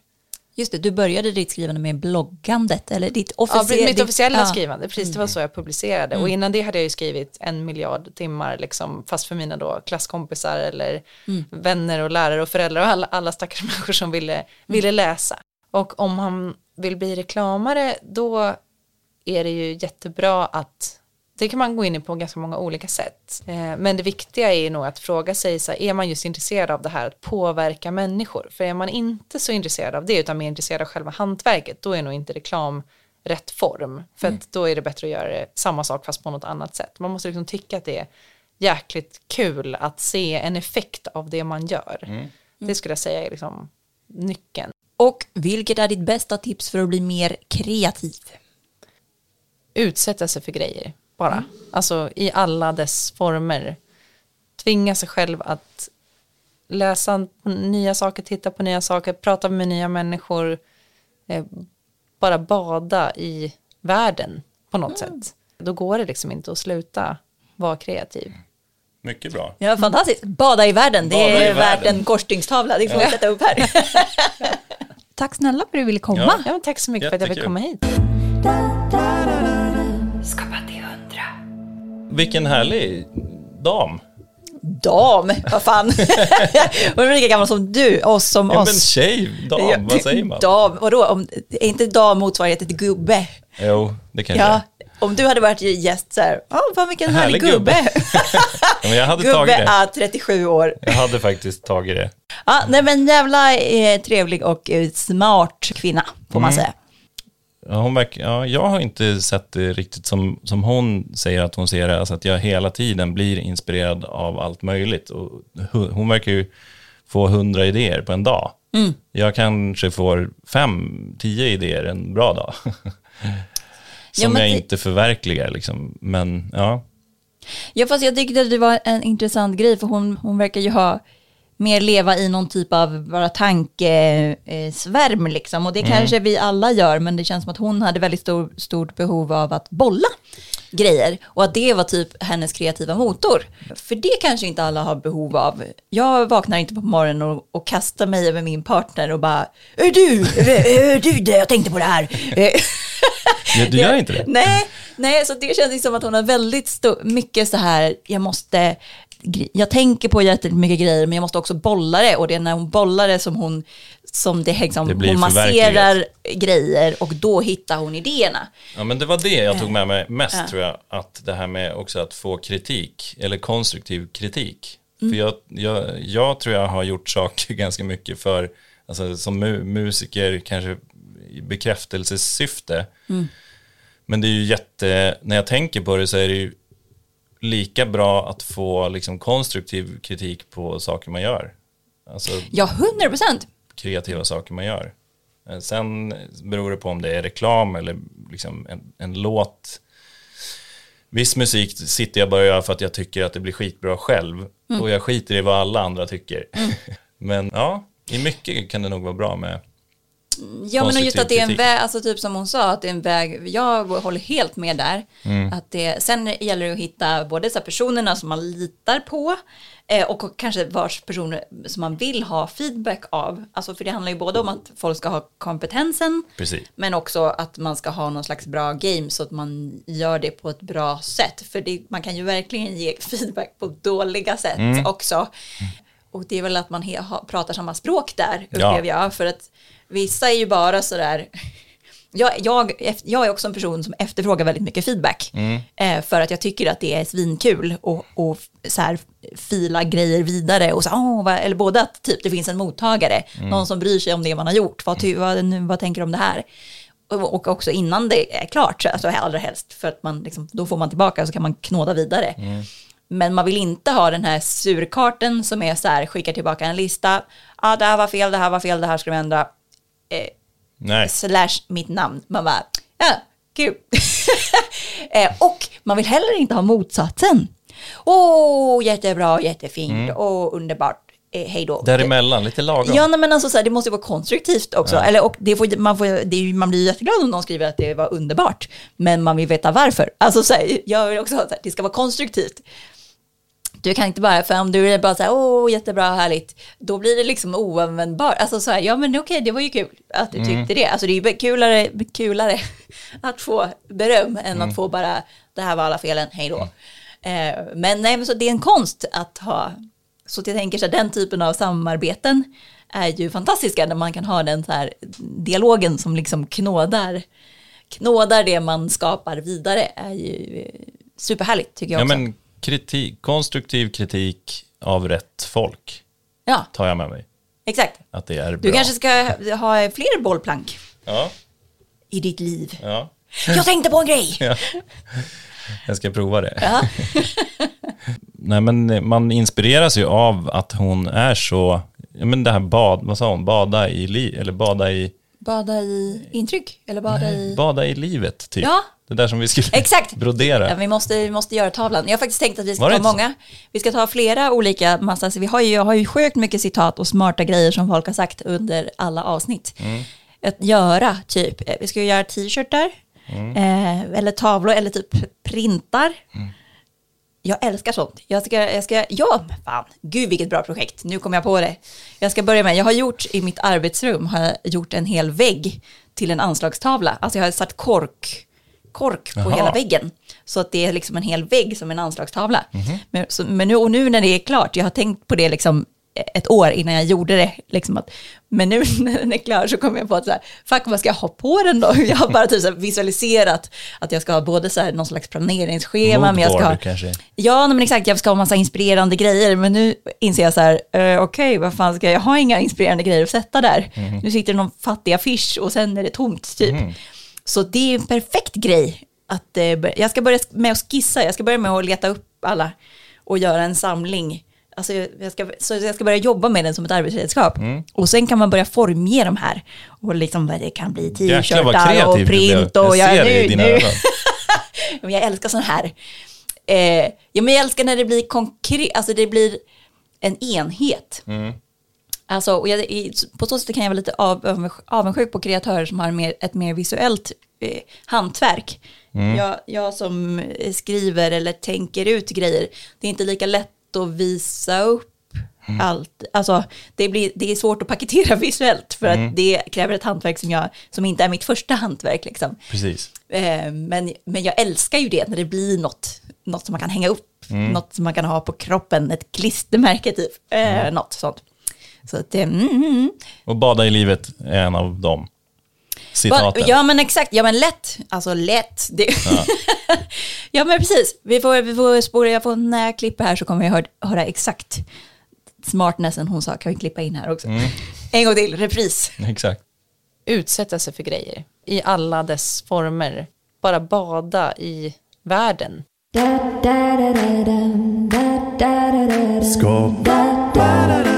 Speaker 3: Just det, du började ditt skrivande med bloggandet, eller ditt
Speaker 1: Ja,
Speaker 3: officiella...
Speaker 1: mitt officiella
Speaker 3: ja.
Speaker 1: skrivande, precis det var så jag publicerade. Och innan det hade jag ju skrivit en miljard timmar, liksom, fast för mina då klasskompisar eller vänner och lärare och föräldrar och alla, alla stackars människor som ville, ville läsa. Och om man vill bli reklamare, då är det ju jättebra att det kan man gå in i på ganska många olika sätt. Eh, men det viktiga är nog att fråga sig, så här, är man just intresserad av det här att påverka människor? För är man inte så intresserad av det, utan mer intresserad av själva hantverket, då är nog inte reklam rätt form. För att då är det bättre att göra samma sak fast på något annat sätt. Man måste liksom tycka att det är jäkligt kul att se en effekt av det man gör. Det skulle jag säga är liksom nyckeln.
Speaker 3: Och vilket är ditt bästa tips för att bli mer kreativ?
Speaker 1: utsätta sig för grejer bara. Alltså i alla dess former. Tvinga sig själv att läsa nya saker, titta på nya saker, prata med nya människor. Eh, bara bada i världen på något sätt. Då går det liksom inte att sluta vara kreativ.
Speaker 2: Mycket bra.
Speaker 3: Ja, fantastiskt. Bada i världen, det
Speaker 2: Bada i
Speaker 3: är värt en korsstygstavla. Det får vi sätta upp här. Tack snälla för att du ville komma.
Speaker 2: Ja.
Speaker 1: Ja, tack så mycket för att jag fick
Speaker 2: Jättekul.
Speaker 1: komma hit.
Speaker 2: Vilken härlig dam.
Speaker 3: Dam, vad fan. Hon är lika gammal som du, oss som
Speaker 2: Ja, men
Speaker 3: oss.
Speaker 2: tjej, dam, vad säger man?
Speaker 3: Dam, vadå? Om, är inte dam motsvarigheten till gubbe?
Speaker 2: Jo, det kanske
Speaker 3: Ja,
Speaker 2: ja.
Speaker 3: om du hade varit gäst så här, ja, fan vilken härlig,
Speaker 2: Härlig
Speaker 3: gubbe.
Speaker 2: gubbe. men jag
Speaker 3: gubbe är 37 år.
Speaker 2: Jag hade faktiskt tagit det.
Speaker 3: Ja, nej men jävla eh, trevlig och eh, smart kvinna, får man säga.
Speaker 2: Ja, hon verkar, ja, jag har inte sett det riktigt som, som hon säger att hon ser det, alltså att jag hela tiden blir inspirerad av allt möjligt. Och hon verkar ju få hundra idéer på en dag. Jag kanske får fem, tio idéer en bra dag. som
Speaker 3: men
Speaker 2: jag
Speaker 3: det-
Speaker 2: inte förverkligar liksom. Men ja,
Speaker 3: Ja, fast jag tyckte att det var en intressant grej, för hon, hon verkar ju ha mer leva i någon typ av bara tankesvärm liksom. Och det kanske vi alla gör, men det känns som att hon hade väldigt stor, stort behov av att bolla grejer. Och att det var typ hennes kreativa motor. För det kanske inte alla har behov av. Jag vaknar inte på morgonen och, och kastar mig över min partner och bara, "Är du, är du det, jag tänkte på det här.
Speaker 2: du, du gör inte det?
Speaker 3: Nej, nej, så det känns som att hon har väldigt mycket så här, jag måste, jag tänker på jättemycket grejer, men jag måste också bolla det. Och det är när hon bollar det som hon, som det liksom,
Speaker 2: Det
Speaker 3: hon masserar grejer och då hittar hon idéerna.
Speaker 2: Ja, men det var det jag tog med mig mest tror jag. Att det här med också att få kritik, eller konstruktiv kritik. För jag, jag, jag tror jag har gjort saker ganska mycket för, alltså som mu musiker, kanske i bekräftelsesyfte. Men det är ju jätte, när jag tänker på det så är det ju lika bra att få liksom konstruktiv kritik på saker man gör. Alltså
Speaker 3: Ja, 100 procent.
Speaker 2: kreativa saker man gör. Eh, Sen beror det på om det är reklam eller liksom en, en låt. Viss musik sitter jag bara och gör för att jag tycker att det blir skitbra själv. Och jag skiter i vad alla andra tycker. Men ja, i mycket kan det nog vara bra med
Speaker 3: Ja, men just att det är en väg, alltså typ som hon sa, att det är en väg, jag håller helt med där.
Speaker 2: Mm.
Speaker 3: Att det, sen gäller det att hitta både så personerna som man litar på eh, och kanske vars personer som man vill ha feedback av. Alltså för det handlar ju både om att folk ska ha kompetensen,
Speaker 2: Precis.
Speaker 3: men också att man ska ha någon slags bra game så att man gör det på ett bra sätt. För det, man kan ju verkligen ge feedback på dåliga sätt
Speaker 2: Mm.
Speaker 3: också. Och det är väl att man he, ha, pratar samma språk där,
Speaker 2: Ja.
Speaker 3: upplever jag. För att vissa är ju bara sådär... Jag, jag, jag är också en person som efterfrågar väldigt mycket feedback.
Speaker 2: Mm.
Speaker 3: Eh, för att jag tycker att det är svinkul och, och så här fila grejer vidare. Och så, vad, eller både att typ, det finns en mottagare,
Speaker 2: Mm.
Speaker 3: någon som bryr sig om det man har gjort. Vad, ty, vad, nu- vad tänker du om det här? Och, och också innan det är klart, alltså allra helst. För att man liksom, då får man tillbaka och så kan man knåda vidare.
Speaker 2: Mm.
Speaker 3: Men man vill inte ha den här surkarten som är så här, skickar tillbaka en lista. Ah, det här var fel, det här var fel, det här ska vi ändra. Eh, slash mitt namn. Man bara, ja, kul. eh, och man vill heller inte ha motsatsen. Åh, oh, jättebra, jättefint, åh, underbart, eh, hej då.
Speaker 2: Däremellan, lite lagom.
Speaker 3: Ja, nej, men alltså så här, det måste vara konstruktivt också. Eller, och det får, man, får, det man blir jätteglad om någon skriver att det var underbart. Men man vill veta varför. Alltså så här, jag vill också här, det ska vara konstruktivt. Du kan inte bara, för om du är bara så här, åh, jättebra, härligt, då blir det liksom oanvändbart. Alltså så här, ja men okej, det var ju kul att du tyckte det. Alltså det är ju kulare, kulare att få beröm än att få bara, det här var alla felen, hej då. Eh, men nej, men så det är en konst att ha, så att jag tänker så här, den typen av samarbeten är ju fantastiska när man kan ha den så här dialogen som liksom knådar, knådar det man skapar vidare är ju superhärligt tycker jag
Speaker 2: Ja,
Speaker 3: också.
Speaker 2: men kritik, konstruktiv kritik av rätt folk
Speaker 3: Ja,
Speaker 2: tar jag med mig.
Speaker 3: exakt.
Speaker 2: Att det är bra.
Speaker 3: Du kanske ska ha fler bollplank
Speaker 2: Ja,
Speaker 3: i ditt liv.
Speaker 2: ja.
Speaker 3: Jag tänkte på en grej!
Speaker 2: ja. Jag ska prova det.
Speaker 3: Ja.
Speaker 2: Nej, men man inspireras ju av att hon är så, men det här bad, vad sa hon, bada i, li, eller bada i,
Speaker 3: Bada i intryck, eller bada i...
Speaker 2: bada i livet, typ.
Speaker 3: Ja.
Speaker 2: Det där som vi skulle
Speaker 3: Exakt.
Speaker 2: brodera.
Speaker 3: Ja, vi, måste, vi måste göra tavlan. Jag har faktiskt tänkt att vi ska ta många. Vi ska ta flera olika massa. Så vi har ju, jag har ju sjukt mycket citat och smarta grejer som folk har sagt under alla avsnitt.
Speaker 2: Mm.
Speaker 3: Att göra, typ. eh, Vi ska ju göra t-shirtar.
Speaker 2: Mm.
Speaker 3: Eh, eller tavlor, eller typ printar.
Speaker 2: Mm.
Speaker 3: Jag älskar sånt. Jag ska, jag ska, ja, fan, gud vilket bra projekt. Nu kom jag på det. Jag ska börja med, jag har gjort i mitt arbetsrum, har jag gjort en hel vägg till en anslagstavla. Alltså jag har satt kork, kork på
Speaker 2: Jaha.
Speaker 3: hela väggen. Så att det är liksom en hel vägg som en anslagstavla.
Speaker 2: Mhm.
Speaker 3: Men, så, men nu, och nu när det är klart, jag har tänkt på det liksom ett år innan jag gjorde det. Liksom att, men nu när den är klar så kommer jag på att så här, fuck vad ska jag ha på den då? Jag har bara typ så visualiserat att jag ska ha både så här någon slags planeringsschema, men jag ska ha. Ja, men exakt, jag ska ha massa inspirerande grejer, men nu inser jag så här, eh, okej, vad fan ska jag, jag har inga inspirerande grejer att sätta där.
Speaker 2: Mhm.
Speaker 3: Nu sitter det någon fattig affisch och sen är det tomt typ. Så det är en perfekt grej att eh, jag ska börja med att skissa, jag ska börja med att leta upp alla och göra en samling. Alltså jag ska, så jag ska börja jobba med den som ett arbetsredskap. Och sen kan man börja formge de här. Och liksom vad det kan bli t-shirtar och print. Och
Speaker 2: Jag ser
Speaker 3: ja,
Speaker 2: det i
Speaker 3: nu, nu. Men jag älskar sån här. Eh, ja, men jag älskar när det blir konkret, alltså det blir en enhet.
Speaker 2: Mm.
Speaker 3: Alltså, och jag, på så sätt kan jag vara lite av, avundsj- avundsjuk på kreatörer som har mer, ett mer visuellt eh, hantverk.
Speaker 2: Mm.
Speaker 3: Jag, jag som skriver eller tänker ut grejer, det är inte lika lätt att visa upp
Speaker 2: Mm.
Speaker 3: allt. Alltså, det, blir, det är svårt att paketera visuellt för
Speaker 2: Mm.
Speaker 3: att det kräver ett hantverk som, jag, som inte är mitt första hantverk. Liksom.
Speaker 2: Precis.
Speaker 3: Eh, men, men jag älskar ju det när det blir något, något som man kan hänga upp, något som man kan ha på kroppen, ett klistermärke typ, eh, något sånt. Så att, eh, mm, mm, mm.
Speaker 2: Och bada i livet är en av dem. Citaten.
Speaker 3: Ja men exakt, ja men lätt, alltså lätt. Det. Ja. men precis, vi får, vi får spåra, jag får, när jag klipper här så kommer jag höra, höra exakt smartnessen hon sa, kan vi klippa in här också. En gång till, repris.
Speaker 2: Exakt.
Speaker 1: Utsätta sig för grejer i alla dess former. Bara bada i världen.
Speaker 4: Skapa